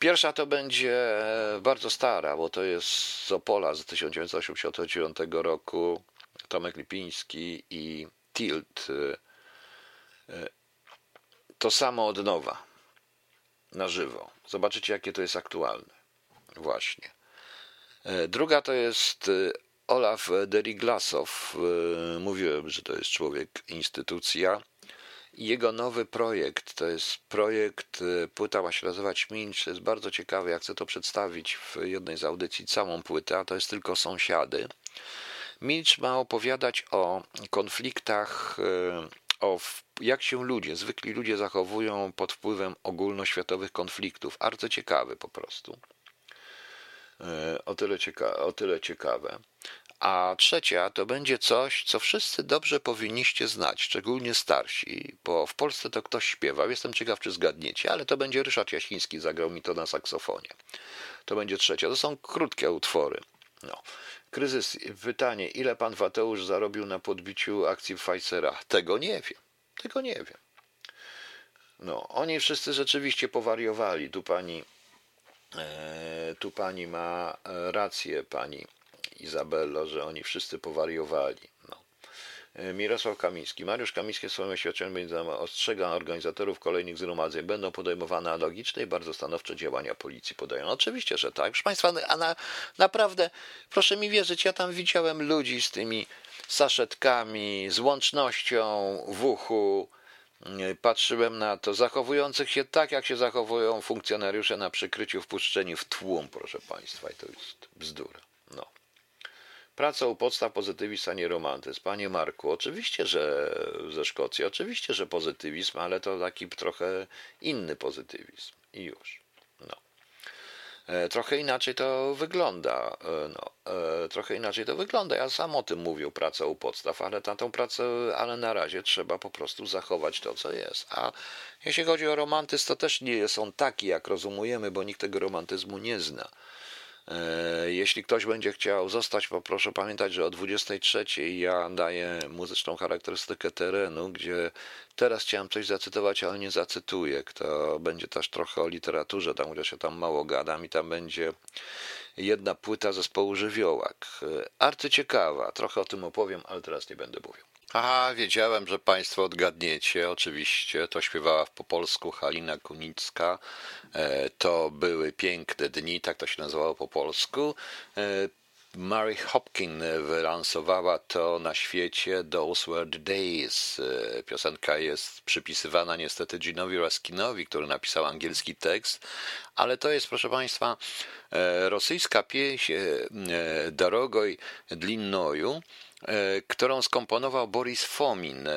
Pierwsza to będzie bardzo stara, bo to jest z Opola z 1989 roku. Tomek Lipiński i Tilt. To samo od nowa. Na żywo. Zobaczycie, jakie to jest aktualne. Właśnie. Druga to jest Olaf Deriglasow. Mówiłem, że to jest człowiek, instytucja jego nowy projekt, to jest projekt, y, płyta ma się nazywać Minch, jest bardzo ciekawy, jak chcę to przedstawić w jednej z audycji, całą płytę, a to jest tylko Sąsiady. Milcz ma opowiadać o konfliktach, y, o jak się ludzie, zwykli ludzie zachowują pod wpływem ogólnoświatowych konfliktów. Bardzo ciekawy po prostu. Y, o tyle, cieka o tyle ciekawe. A trzecia to będzie coś, co wszyscy dobrze powinniście znać, szczególnie starsi, bo w Polsce to ktoś śpiewał. Jestem ciekaw, czy zgadniecie, ale to będzie Ryszard Jasiński, zagrał mi to na saksofonie. To będzie trzecia. To są krótkie utwory. No. Kryzys. Pytanie, ile pan Wateusz zarobił na podbiciu akcji Pfizera? Tego nie wiem. Tego nie wiem. No, oni wszyscy rzeczywiście powariowali. Tu pani, e, tu pani ma rację, pani Izabello, że oni wszyscy powariowali. No. E, Mirosław Kamiński. Mariusz Kamiński w swoim oświadczeniu ostrzega organizatorów kolejnych zgromadzeń. Będą podejmowane analogiczne i bardzo stanowcze działania policji podają. No, oczywiście, że tak. Proszę Państwa, a na, naprawdę, proszę mi wierzyć, ja tam widziałem ludzi z tymi saszetkami, z łącznością w uchu, e, patrzyłem na to, zachowujących się tak, jak się zachowują funkcjonariusze na przykryciu wpuszczeni w tłum, proszę Państwa, i to jest bzdura. Praca u podstaw pozytywizm, a nie romantyzm. Panie Marku, oczywiście, że ze Szkocji, oczywiście, że pozytywizm, ale to taki trochę inny pozytywizm. I już. No. E, trochę inaczej to wygląda. E, no, e, trochę inaczej to wygląda. Ja sam o tym mówił, praca u podstaw, ale na tą pracę, ale na razie trzeba po prostu zachować to, co jest. A jeśli chodzi o romantyzm, to też nie jest on taki, jak rozumujemy, bo nikt tego romantyzmu nie zna. E, jeśli ktoś będzie chciał zostać, proszę pamiętać, że o 23 ja daję muzyczną charakterystykę terenu, gdzie teraz chciałem coś zacytować, ale nie zacytuję. To będzie też trochę o literaturze, tam gdzie się tam mało gadam i tam będzie jedna płyta zespołu Żywiołak. E, arty ciekawa, trochę o tym opowiem, ale teraz nie będę mówił. Aha, wiedziałem, że Państwo odgadniecie. Oczywiście to śpiewała po polsku Halina Kunicka. E, to były piękne dni, tak to się nazywało po polsku. E, Mary Hopkin wylansowała to na świecie Those Were the Days. E, piosenka jest przypisywana niestety Ginowi Raskinowi, który napisał angielski tekst, ale to jest, proszę Państwa, rosyjska pieśń Darogoj Dlinnoju, którą skomponował Boris Fomin. E,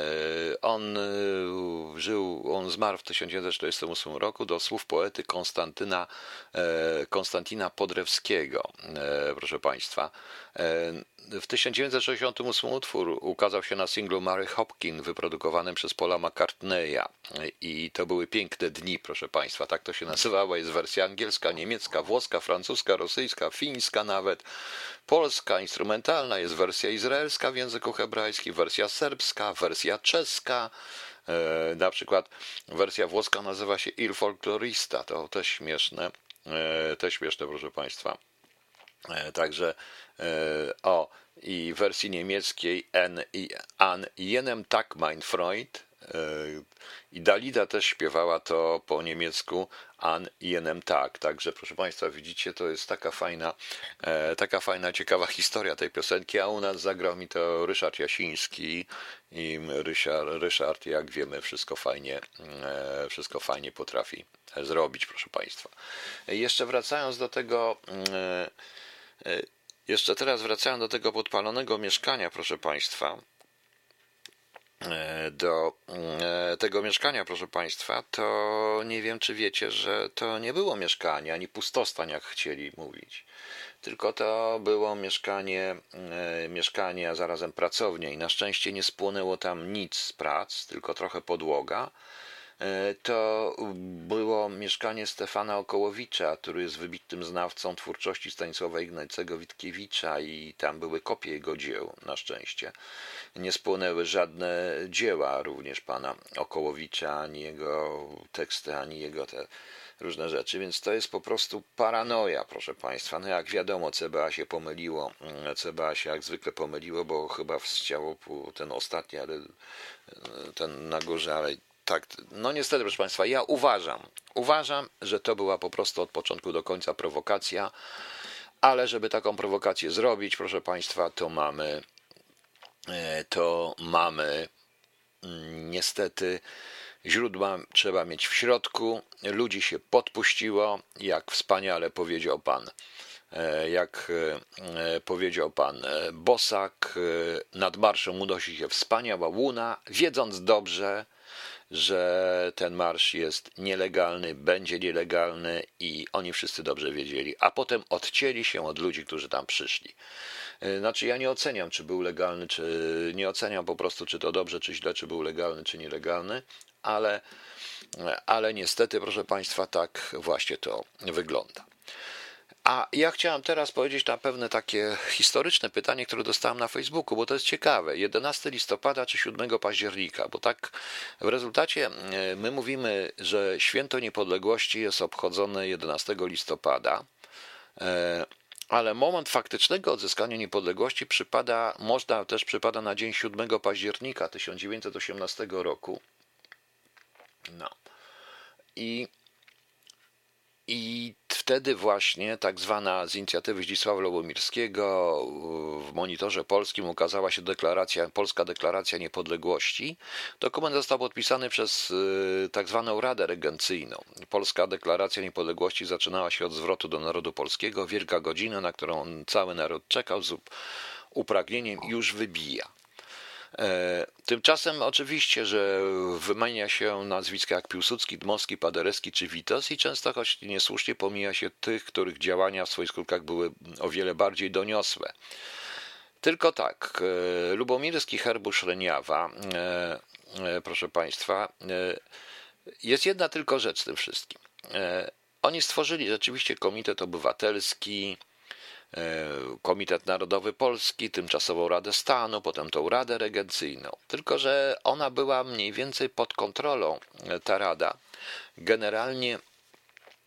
on e, żył, on zmarł w 1948 roku do słów poety Konstantyna, Konstantina Podrewskiego, proszę Państwa. W 1968 utwór ukazał się na singlu Mary Hopkin, wyprodukowanym przez Paula McCartneya. I to były piękne dni, proszę Państwa. Tak to się nazywało. Jest wersja angielska, niemiecka, włoska, francuska, rosyjska, fińska nawet. Polska, instrumentalna, jest wersja izraelska w języku hebrajskim, wersja serbska, wersja czeska. E, na przykład wersja włoska nazywa się Il Folklorista. To też śmieszne. E, też śmieszne, proszę Państwa. E, także o i wersji niemieckiej N i An jenem tak mein Freund I Dalida też śpiewała to po niemiecku An jenem tak. Także proszę Państwa, widzicie, to jest taka fajna, taka fajna, ciekawa historia tej piosenki, a u nas zagrał mi to Ryszard Jasiński i Ryszard, Ryszard jak wiemy, wszystko fajnie, wszystko fajnie potrafi zrobić, proszę Państwa. Jeszcze wracając do tego, jeszcze teraz wracając do tego podpalonego mieszkania, proszę Państwa, e, do e, tego mieszkania, proszę Państwa, to nie wiem, czy wiecie, że to nie było mieszkanie ani pustostań, jak chcieli mówić. Tylko to było mieszkanie, e, mieszkanie, a zarazem pracownia i na szczęście nie spłonęło tam nic z prac, tylko trochę podłoga E, to było mieszkanie Stefana Okołowicza, który jest wybitnym znawcą twórczości Stanisława Ignacego Witkiewicza i tam były kopie jego dzieł, na szczęście. Nie spłonęły żadne dzieła również pana Okołowicza, ani jego teksty, ani jego te różne rzeczy, więc to jest po prostu paranoja, proszę Państwa. No jak wiadomo, CBA się pomyliło, CBA się jak zwykle pomyliło, bo chyba chciało ten ostatni, ale ten na górze, ale tak, no niestety, proszę Państwa, ja uważam, uważam, że to była po prostu od początku do końca prowokacja, ale żeby taką prowokację zrobić, proszę Państwa, to mamy, e, to mamy mm, niestety źródła trzeba mieć w środku, ludzi się podpuściło, jak wspaniale powiedział Pan e, jak e, powiedział pan Bosak, nad marszem unosi się wspaniała łuna, wiedząc dobrze, że ten marsz jest nielegalny, będzie nielegalny i oni wszyscy dobrze wiedzieli, a potem odcięli się od ludzi, którzy tam przyszli. E, znaczy, ja nie oceniam, czy był legalny, czy nie oceniam po prostu, czy to dobrze, czy źle, czy był legalny, czy nielegalny, ale, ale niestety, proszę Państwa, tak właśnie to wygląda. A ja chciałem teraz powiedzieć na pewne takie historyczne pytanie, które dostałem na Facebooku, bo to jest ciekawe. 11 listopada czy 7 października, bo tak w rezultacie e, my mówimy, że święto niepodległości jest obchodzone 11 listopada, e, ale moment faktycznego odzyskania niepodległości przypada, można też przypada na dzień 7 października 1918 roku. No. I i wtedy właśnie tak zwana z inicjatywy Zdzisława Lobomirskiego w monitorze polskim ukazała się deklaracja, Polska Deklaracja Niepodległości. Dokument został podpisany przez y, tak zwaną Radę Regencyjną. Polska Deklaracja Niepodległości zaczynała się od zwrotu do narodu polskiego. Wielka godzina, na którą cały naród czekał z upragnieniem, już wybija. E, tymczasem oczywiście, że wymienia się nazwiska jak Piłsudski, Dmowski, Paderewski czy Witos i często, choć niesłusznie, pomija się tych, których działania w swoich skutkach były o wiele bardziej doniosłe. Tylko tak, e, Lubomirski Herbusz Reniawa, e, proszę Państwa, jest jedna tylko rzecz w tym wszystkim. Oni stworzyli rzeczywiście Komitet Obywatelski, Komitet Narodowy Polski, tymczasową Radę Stanu, potem tą Radę Regencyjną. Tylko, że ona była mniej więcej pod kontrolą, e, ta rada, generalnie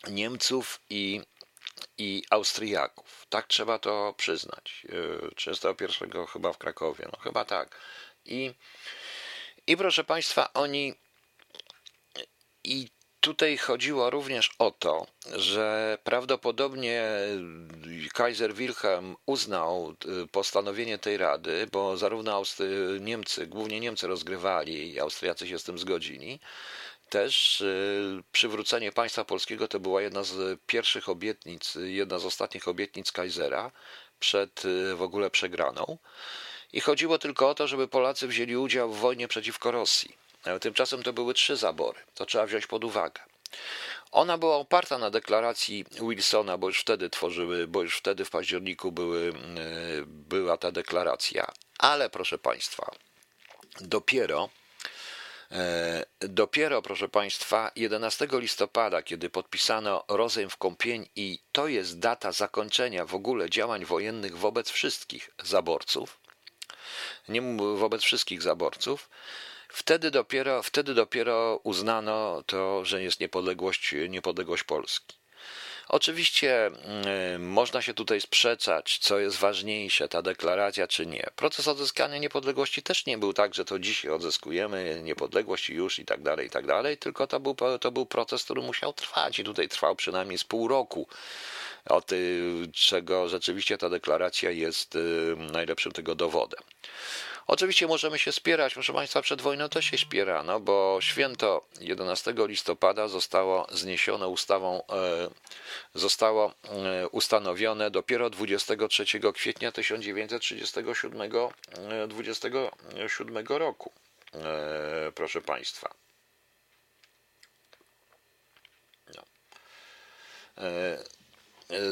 Niemców i, i Austriaków. Tak trzeba to przyznać. 31 e, chyba w Krakowie, no chyba tak. I, i proszę Państwa, oni i tutaj chodziło również o to, że prawdopodobnie Kaiser Wilhelm uznał y, postanowienie tej rady, bo zarówno Austry Niemcy, głównie Niemcy rozgrywali i Austriacy się z tym zgodzili. Też y, przywrócenie państwa polskiego to była jedna z pierwszych obietnic, jedna z ostatnich obietnic Kaisera przed y, w ogóle przegraną. I chodziło tylko o to, żeby Polacy wzięli udział w wojnie przeciwko Rosji. Tymczasem to były trzy zabory. To trzeba wziąć pod uwagę. Ona była oparta na deklaracji Wilsona, bo już wtedy tworzyły, bo już wtedy w październiku były, e, była ta deklaracja. Ale proszę Państwa, dopiero e, Dopiero, proszę Państwa, 11 listopada, kiedy podpisano rozejm w Kąpień i to jest data zakończenia w ogóle działań wojennych wobec wszystkich zaborców, nie wobec wszystkich zaborców, Wtedy dopiero, wtedy dopiero uznano to, że jest niepodległość, niepodległość Polski. Oczywiście y, można się tutaj sprzeczać, co jest ważniejsze, ta deklaracja czy nie. Proces odzyskania niepodległości też nie był tak, że to dzisiaj odzyskujemy niepodległość już i tak dalej, i tak dalej, tylko to był, to był proces, który musiał trwać i tutaj trwał przynajmniej z pół roku o tym, czego rzeczywiście ta deklaracja jest y, najlepszym tego dowodem. Oczywiście możemy się spierać, proszę Państwa, przed wojną to się spierano, bo święto 11 listopada zostało zniesione ustawą, e, zostało e, ustanowione dopiero 23 kwietnia 1937 27 e, roku, proszę Państwa. No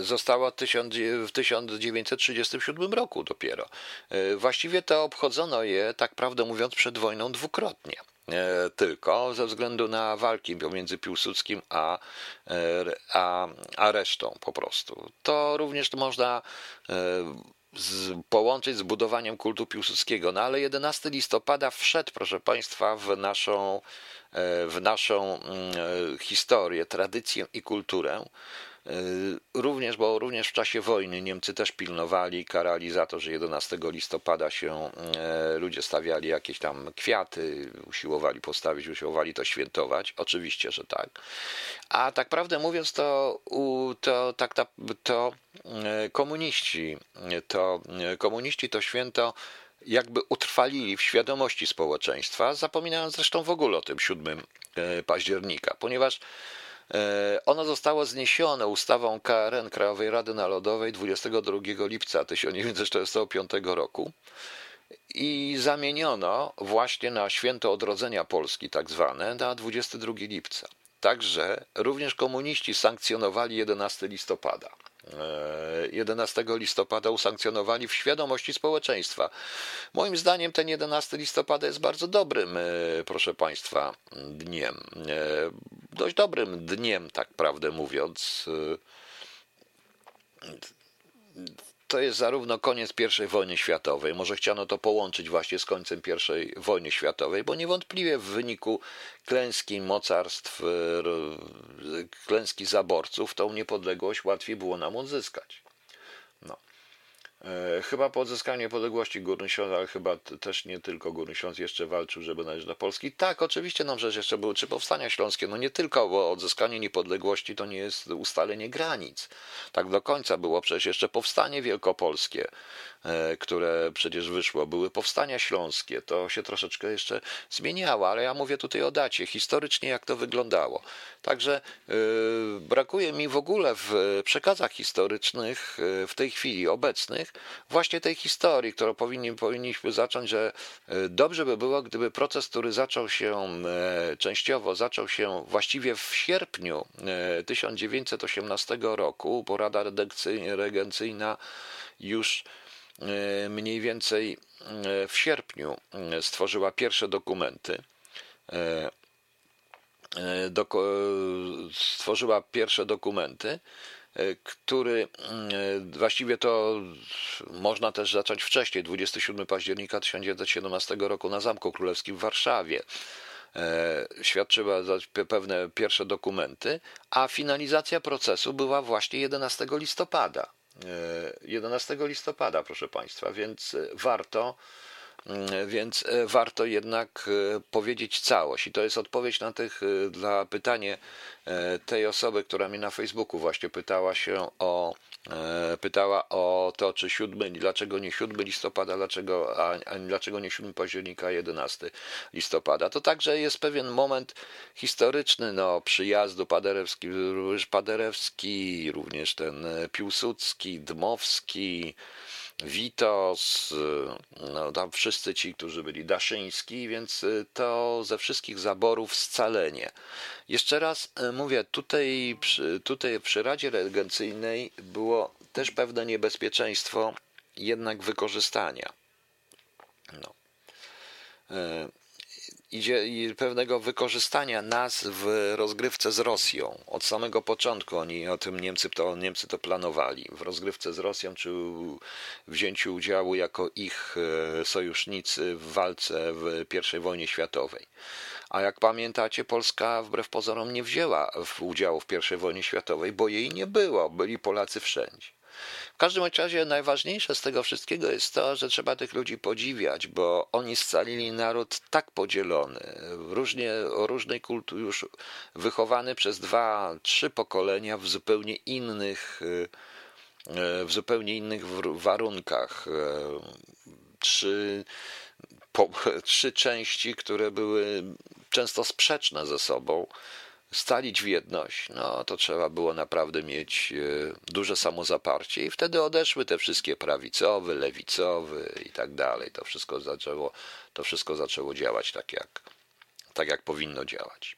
została w 1937 roku dopiero. E, właściwie to obchodzono je, tak prawdę mówiąc, przed wojną dwukrotnie. E, tylko ze względu na walki pomiędzy Piłsudskim a, e, a, a resztą po prostu. To również można z, połączyć z budowaniem kultu Piłsudskiego. No ale 11 listopada wszedł, proszę Państwa, w naszą, w naszą mm, historię, tradycję i kulturę. E, również, bo również w czasie wojny Niemcy też pilnowali, karali za to, że 11 listopada się e, ludzie stawiali jakieś tam kwiaty, usiłowali postawić, usiłowali to świętować. Oczywiście, że tak. A tak prawdę mówiąc, to, to, tak, to e, komuniści, to komuniści to święto jakby utrwalili w świadomości społeczeństwa, zapominając zresztą w ogóle o tym 7 października, ponieważ ono zostało zniesione ustawą KRN Krajowej Rady Narodowej 22 lipca 1945 roku i zamieniono właśnie na święto odrodzenia Polski, tak zwane, na 22 lipca. Także również komuniści sankcjonowali 11 listopada. 11 e, listopada usankcjonowali w świadomości społeczeństwa. Moim zdaniem ten 11 listopada jest bardzo dobrym, e, proszę Państwa, dniem. E, dość dobrym dniem, tak prawdę mówiąc to jest zarówno koniec I wojny światowej, może chciano to połączyć właśnie z końcem I wojny światowej, bo niewątpliwie w wyniku klęski mocarstw, klęski zaborców, tą niepodległość łatwiej było nam odzyskać. No. E, chyba po odzyskaniu niepodległości Górny Śląsk, ale chyba też nie tylko Górny Śląsk jeszcze walczył, żeby należeć do Polski. Tak, oczywiście nam rzecz jeszcze były trzy powstania śląskie. No nie tylko, bo odzyskanie niepodległości to nie jest ustalenie granic. Tak do końca było przecież jeszcze powstanie wielkopolskie, e, które przecież wyszło. Były powstania śląskie. To się troszeczkę jeszcze zmieniało, ale ja mówię tutaj o dacie, historycznie jak to wyglądało. Także yy, brakuje mi w ogóle w przekazach historycznych w tej chwili obecnych właśnie tej historii, którą powinni, powinniśmy zacząć, że e, dobrze by było, gdyby proces, który zaczął się e, częściowo, zaczął się właściwie w sierpniu 1918 e, roku, bo Rada Regencyjna już mniej więcej w sierpniu stworzyła pierwsze dokumenty. stworzyła pierwsze dokumenty, który mm, e, właściwie to można też zacząć wcześniej, 27 października 1917 roku na Zamku Królewskim w Warszawie. E, świadczyła pewne pierwsze dokumenty, a finalizacja procesu była właśnie 11 listopada. 11 listopada, proszę Państwa, więc warto więc e, warto jednak e, powiedzieć całość. I to jest odpowiedź na tych, e, dla pytanie tej osoby, która mi na Facebooku właśnie pytała się o, pytała o to, czy 7, dlaczego nie 7 listopada, dlaczego, a, a dlaczego nie 7 października, 11 listopada. To także jest pewien moment historyczny, no, przyjazdu Paderewski, Paderewski, również ten Piłsudski, Dmowski, Witos, no tam wszyscy ci, którzy byli Daszyński, więc y, to ze wszystkich zaborów scalenie. Jeszcze raz y, mówię, tutaj, tutaj przy Radzie Regencyjnej było też pewne niebezpieczeństwo jednak wykorzystania. No. Idzie pewnego wykorzystania nas w rozgrywce z Rosją. Od samego początku oni o tym Niemcy to, Niemcy to planowali. W rozgrywce z Rosją, czy wzięciu udziału jako ich e, sojusznicy w walce w I wojnie światowej. A jak pamiętacie, Polska wbrew pozorom nie wzięła udziału w I wojnie światowej, bo jej nie było. Byli Polacy wszędzie. W każdym razie najważniejsze z tego wszystkiego jest to, że trzeba tych ludzi podziwiać, bo oni scalili naród tak podzielony, różnie, o różnej kulturze, już wychowany przez dwa, trzy pokolenia w zupełnie innych, w zupełnie innych warunkach. Trzy, po, trzy części, które były często sprzeczne ze sobą stalić w jedność, no to trzeba było naprawdę mieć e, duże samozaparcie i wtedy odeszły te wszystkie prawicowy, lewicowy i tak dalej. To wszystko zaczęło, to wszystko zaczęło działać tak jak, tak jak powinno działać.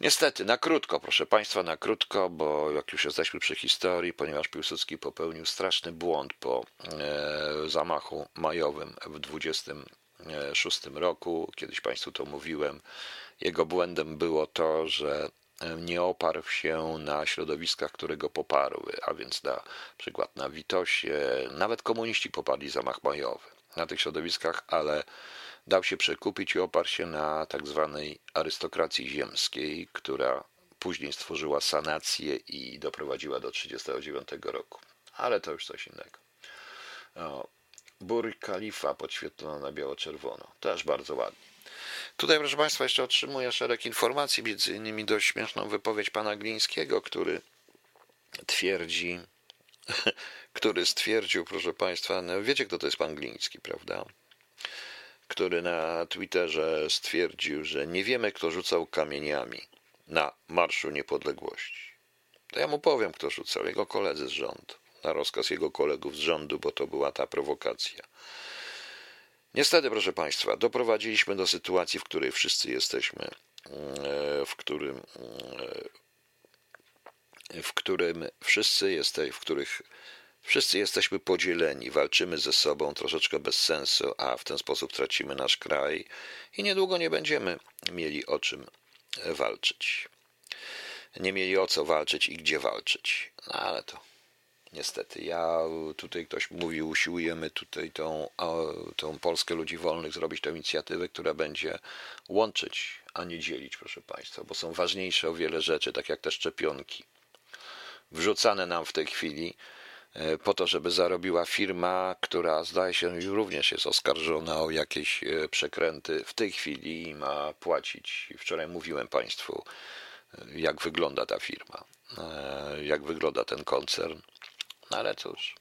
Niestety, na krótko, proszę Państwa, na krótko, bo jak już jesteśmy przy historii, ponieważ Piłsudski popełnił straszny błąd po e, zamachu majowym w 26 roku, kiedyś Państwu to mówiłem, jego błędem było to, że nie oparł się na środowiskach, które go poparły, a więc na przykład na Witosie, nawet komuniści poparli zamach majowy na tych środowiskach, ale dał się przekupić i oparł się na tak zwanej arystokracji ziemskiej, która później stworzyła sanację i doprowadziła do 1939 roku. Ale to już coś innego. O, Burj Khalifa na biało-czerwono. Też bardzo ładnie. Tutaj, proszę Państwa, jeszcze otrzymuję szereg informacji, między innymi dość śmieszną wypowiedź pana Glińskiego, który twierdzi, który stwierdził, proszę Państwa, no wiecie kto to jest pan Gliński, prawda? Który na Twitterze stwierdził, że nie wiemy, kto rzucał kamieniami na Marszu Niepodległości. To ja mu powiem, kto rzucał. Jego koledzy z rządu. Na rozkaz jego kolegów z rządu, bo to była ta prowokacja. Niestety, proszę Państwa, doprowadziliśmy do sytuacji, w której wszyscy jesteśmy, e, w którym, e, w którym wszyscy jesteśmy, w których wszyscy jesteśmy podzieleni, walczymy ze sobą troszeczkę bez sensu, a w ten sposób tracimy nasz kraj i niedługo nie będziemy mieli o czym walczyć. Nie mieli o co walczyć i gdzie walczyć. No ale to Niestety, ja tutaj ktoś mówił, usiłujemy tutaj tą, tą Polskę Ludzi Wolnych zrobić tę inicjatywę, która będzie łączyć, a nie dzielić, proszę Państwa, bo są ważniejsze o wiele rzeczy, tak jak te szczepionki, wrzucane nam w tej chwili e, po to, żeby zarobiła firma, która zdaje się również jest oskarżona o jakieś e, przekręty. W tej chwili ma płacić. Wczoraj mówiłem Państwu, e, jak wygląda ta firma, jak wygląda ten koncern. No ale cóż,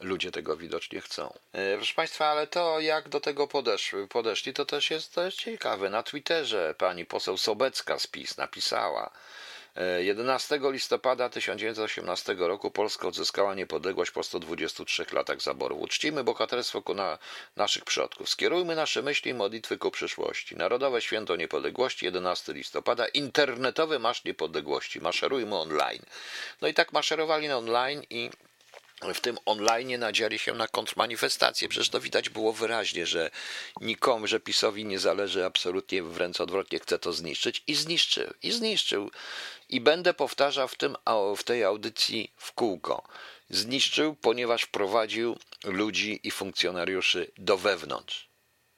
ludzie tego widocznie chcą. E, proszę Państwa, ale to jak do tego podeszły, podeszli, to też jest, to ciekawe. Na Twitterze pani poseł Sobecka z PiS napisała, 11 e, listopada 1918 roku Polska odzyskała niepodległość po 123 latach zaboru. Uczcimy bohaterstwo ku na naszych przodków. Skierujmy nasze myśli i modlitwy ku przyszłości. Narodowe Święto Niepodległości 11 listopada. Internetowy Marsz Niepodległości. Maszerujmy online. No i tak maszerowali online i w tym online nadziali się na kontrmanifestację. Przecież to widać było wyraźnie, że nikomu, że PiSowi nie zależy absolutnie, wręcz odwrotnie chce to zniszczyć i zniszczył, i zniszczył. I będę powtarzał w, tym, w tej audycji w kółko. Zniszczył, ponieważ wprowadził ludzi i funkcjonariuszy do wewnątrz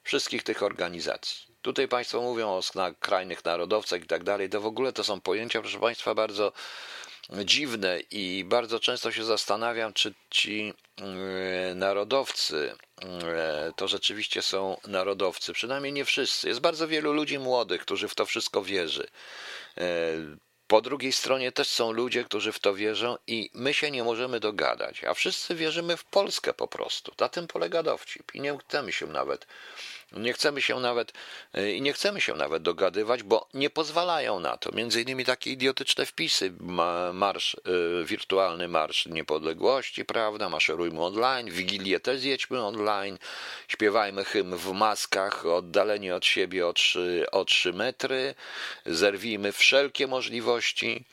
wszystkich tych organizacji. Tutaj Państwo mówią o skrajnych narodowcach i tak dalej. To w ogóle to są pojęcia, proszę Państwa, bardzo dziwne i bardzo często się zastanawiam, czy ci mm, narodowcy mm, to rzeczywiście są narodowcy. Przynajmniej nie wszyscy. Jest bardzo wielu ludzi młodych, którzy w to wszystko wierzy. E, po drugiej stronie też są ludzie, którzy w to wierzą i my się nie możemy dogadać, a wszyscy wierzymy w Polskę po prostu. Na tym polega dowcip i nie chcemy się nawet nie chcemy się nawet e, i nie chcemy się nawet dogadywać, bo nie pozwalają na to. Między innymi takie idiotyczne wpisy, marsz, e, wirtualny marsz niepodległości, prawda, maszerujmy online, wigilię też zjedźmy online, śpiewajmy hymn w maskach, oddaleni od siebie o 3, o 3 metry, zerwijmy wszelkie możliwości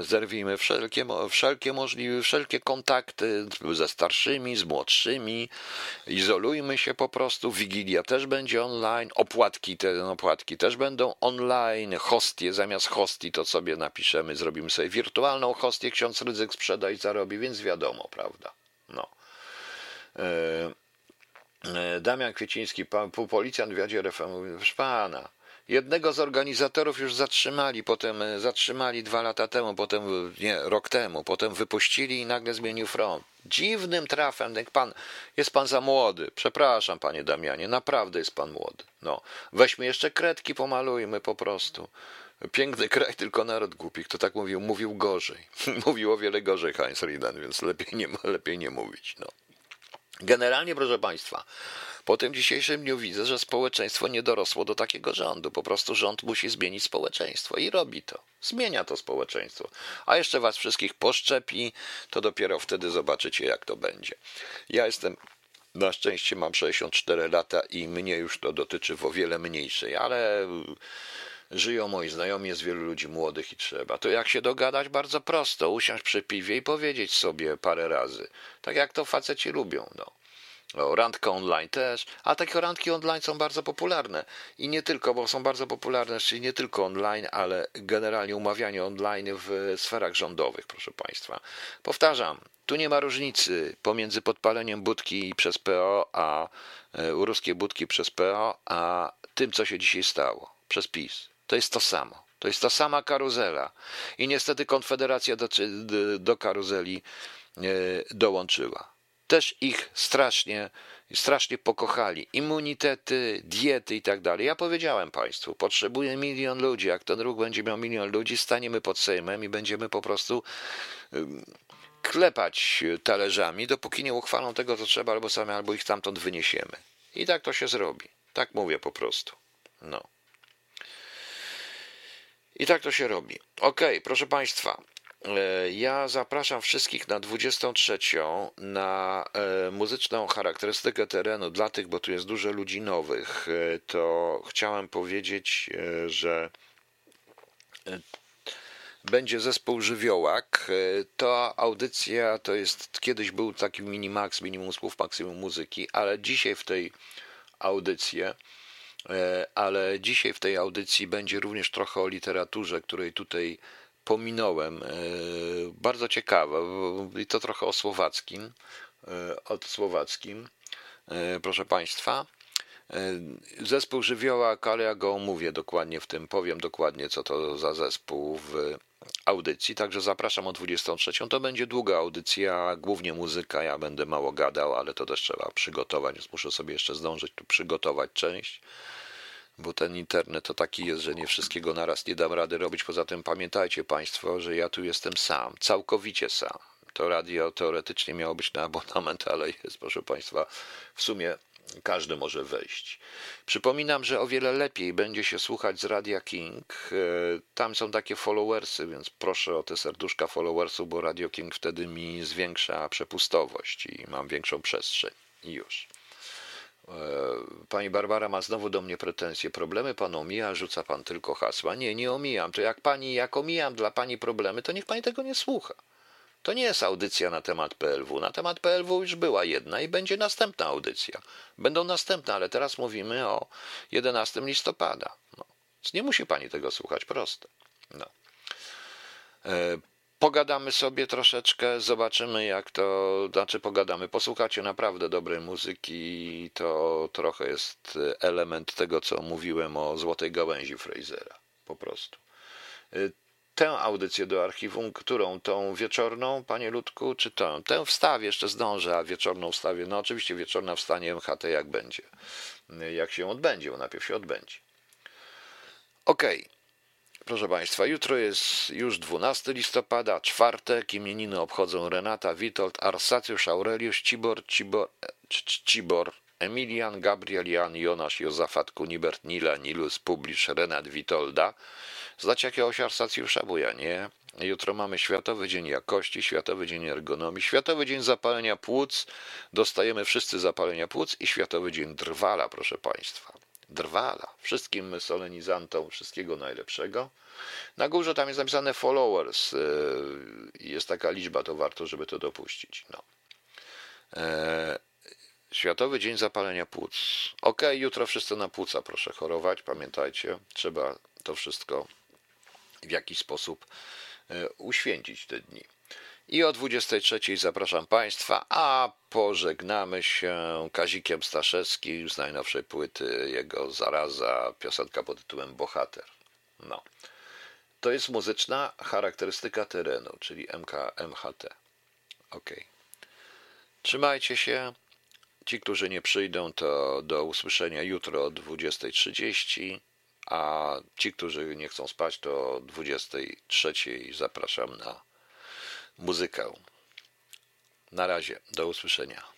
Zerwijmy wszelkie, wszelkie możliwe, wszelkie kontakty ze starszymi, z młodszymi. Izolujmy się po prostu. Wigilia też będzie online. Opłatki, te opłatki też będą online. Hostie, zamiast hostii to sobie napiszemy, zrobimy sobie wirtualną hostię. Ksiądz Rydzyk sprzeda i zarobi, więc wiadomo, prawda? No. E, e, Damian Kwieciński, pan, policjant w Jadzie RFM mówi, proszę pana, Jednego z organizatorów już zatrzymali, potem e, zatrzymali dwa lata temu, potem nie, rok temu, potem wypuścili i nagle zmienił front. Dziwnym trafem, jak pan, jest pan za młody. Przepraszam, panie Damianie, naprawdę jest pan młody. No, weźmy jeszcze kredki, pomalujmy po prostu. Piękny kraj, tylko naród głupi. Kto tak mówił, mówił gorzej. mówił o wiele gorzej Heinz Riedan, więc lepiej nie, lepiej nie mówić. No. Generalnie, proszę państwa, po tym dzisiejszym dniu widzę, że społeczeństwo nie dorosło do takiego rządu. Po prostu rząd musi zmienić społeczeństwo i robi to. Zmienia to społeczeństwo. A jeszcze was wszystkich poszczepi, to dopiero wtedy zobaczycie, jak to będzie. Ja jestem. Na szczęście mam 64 lata i mnie już to dotyczy w o wiele mniejszej, ale żyją moi znajomi, jest wielu ludzi młodych i trzeba. To jak się dogadać? Bardzo prosto. Usiąść przy piwie i powiedzieć sobie parę razy. Tak jak to faceci lubią. No. O, randka online też, a takie randki online są bardzo popularne. I nie tylko, bo są bardzo popularne, czyli nie tylko online, ale generalnie umawianie online w sferach rządowych, proszę Państwa. Powtarzam, tu nie ma różnicy pomiędzy podpaleniem budki przez PO, a e, ruskiej budki przez PO, a tym, co się dzisiaj stało przez PiS. To jest to samo. To jest ta sama karuzela. I niestety Konfederacja do, do karuzeli e, dołączyła też ich strasznie, strasznie pokochali. Immunitety, diety i tak dalej. Ja powiedziałem Państwu, potrzebuje milion ludzi. Jak ten ruch będzie miał milion ludzi, staniemy pod Sejmem i będziemy po prostu klepać talerzami, dopóki nie uchwalą tego, co trzeba, albo sami, albo ich stamtąd wyniesiemy. I tak to się zrobi. Tak mówię po prostu. No. I tak to się robi. Okay, proszę Państwa. E, ja zapraszam wszystkich na 23 na e, muzyczną charakterystykę terenu dla tych, bo tu jest dużo ludzi nowych. E, to chciałem powiedzieć, że będzie zespół Żywiołak. Ta audycja to jest, kiedyś był taki minimax, minimum słów, maksimum muzyki, ale dzisiaj w tej audycji ale dzisiaj w tej audycji będzie również trochę o literaturze, której tutaj pominąłem. E, bardzo ciekawe i to trochę o słowackim. E, o słowackim, e, proszę Państwa. Zespół żywioła, ja go omówię dokładnie w tym, powiem dokładnie, co to za zespół w audycji. Także zapraszam o 23. To będzie długa audycja, głównie muzyka. Ja będę mało gadał, ale to też trzeba przygotować, więc muszę sobie jeszcze zdążyć tu przygotować część bo ten internet to taki jest, że nie wszystkiego naraz nie dam rady robić. Poza tym pamiętajcie Państwo, że ja tu jestem sam, całkowicie sam. To radio teoretycznie miało być na abonament, ale jest, proszę Państwa, w sumie każdy może wejść. Przypominam, że o wiele lepiej będzie się słuchać z Radia King. E, tam są takie followersy, więc proszę o te serduszka followersów, bo Radio King wtedy mi zwiększa przepustowość i mam większą przestrzeń. I już. E, pani Barbara ma znowu do mnie pretensje. Problemy pan omija, rzuca pan tylko hasła. Nie, nie omijam. To jak pani, jak omijam dla pani problemy, to niech pani tego nie słucha. To nie jest audycja na temat PLW. Na temat PLW już była jedna i będzie następna audycja. Będą następne, ale teraz mówimy o 11 listopada. No. Nie musi pani tego słuchać, proste. No. E, Pogadamy sobie troszeczkę, zobaczymy jak to, znaczy pogadamy, posłuchacie naprawdę dobrej muzyki, to trochę jest element tego, co mówiłem o Złotej Gałęzi Frasera, po prostu. Tę audycję do archiwum, którą tą wieczorną, panie Ludku, czy tą? Tę wstawię, jeszcze zdążę, a wieczorną wstawię, no oczywiście wieczorna wstanie MHT jak będzie, jak się odbędzie, bo najpierw się odbędzie. Okej. Okay. Proszę Państwa, jutro jest już 12 listopada, czwartek, imieniny obchodzą Renata, Witold, Arsacjusz, Aureliusz, Cibor, Cibor, Cibor, Emilian, Gabriel, Jan, Jonasz, Jozafat, Kunibert, Nila, Nilus, Publisz, Renat, Witolda. Znacie jakiegoś Arsacjusza, bo ja nie. Jutro mamy Światowy Dzień Jakości, Światowy Dzień Ergonomii, Światowy Dzień Zapalenia Płuc. Dostajemy wszyscy zapalenia płuc i Światowy Dzień Drwala, proszę Państwa drwala. Wszystkim solenizantom wszystkiego najlepszego. Na górze tam jest napisane followers. Y, jest taka liczba, to warto, żeby to dopuścić. No. E, Światowy Dzień Zapalenia Płuc. Ok, jutro wszyscy na płuca proszę chorować. Pamiętajcie, trzeba to wszystko w jakiś sposób e, uświęcić te dni. I o 23 zapraszam Państwa, a pożegnamy się Kazikiem Staszewskim z najnowszej płyty jego Zaraza, piosenka pod tytułem Bohater. No. To jest muzyczna charakterystyka terenu, czyli MK, MHT. Ok. Trzymajcie się. Ci, którzy nie przyjdą, to do usłyszenia jutro o 20.30, a ci, którzy nie chcą spać, to o 23.00 zapraszam na muzykę. Na razie, do usłyszenia.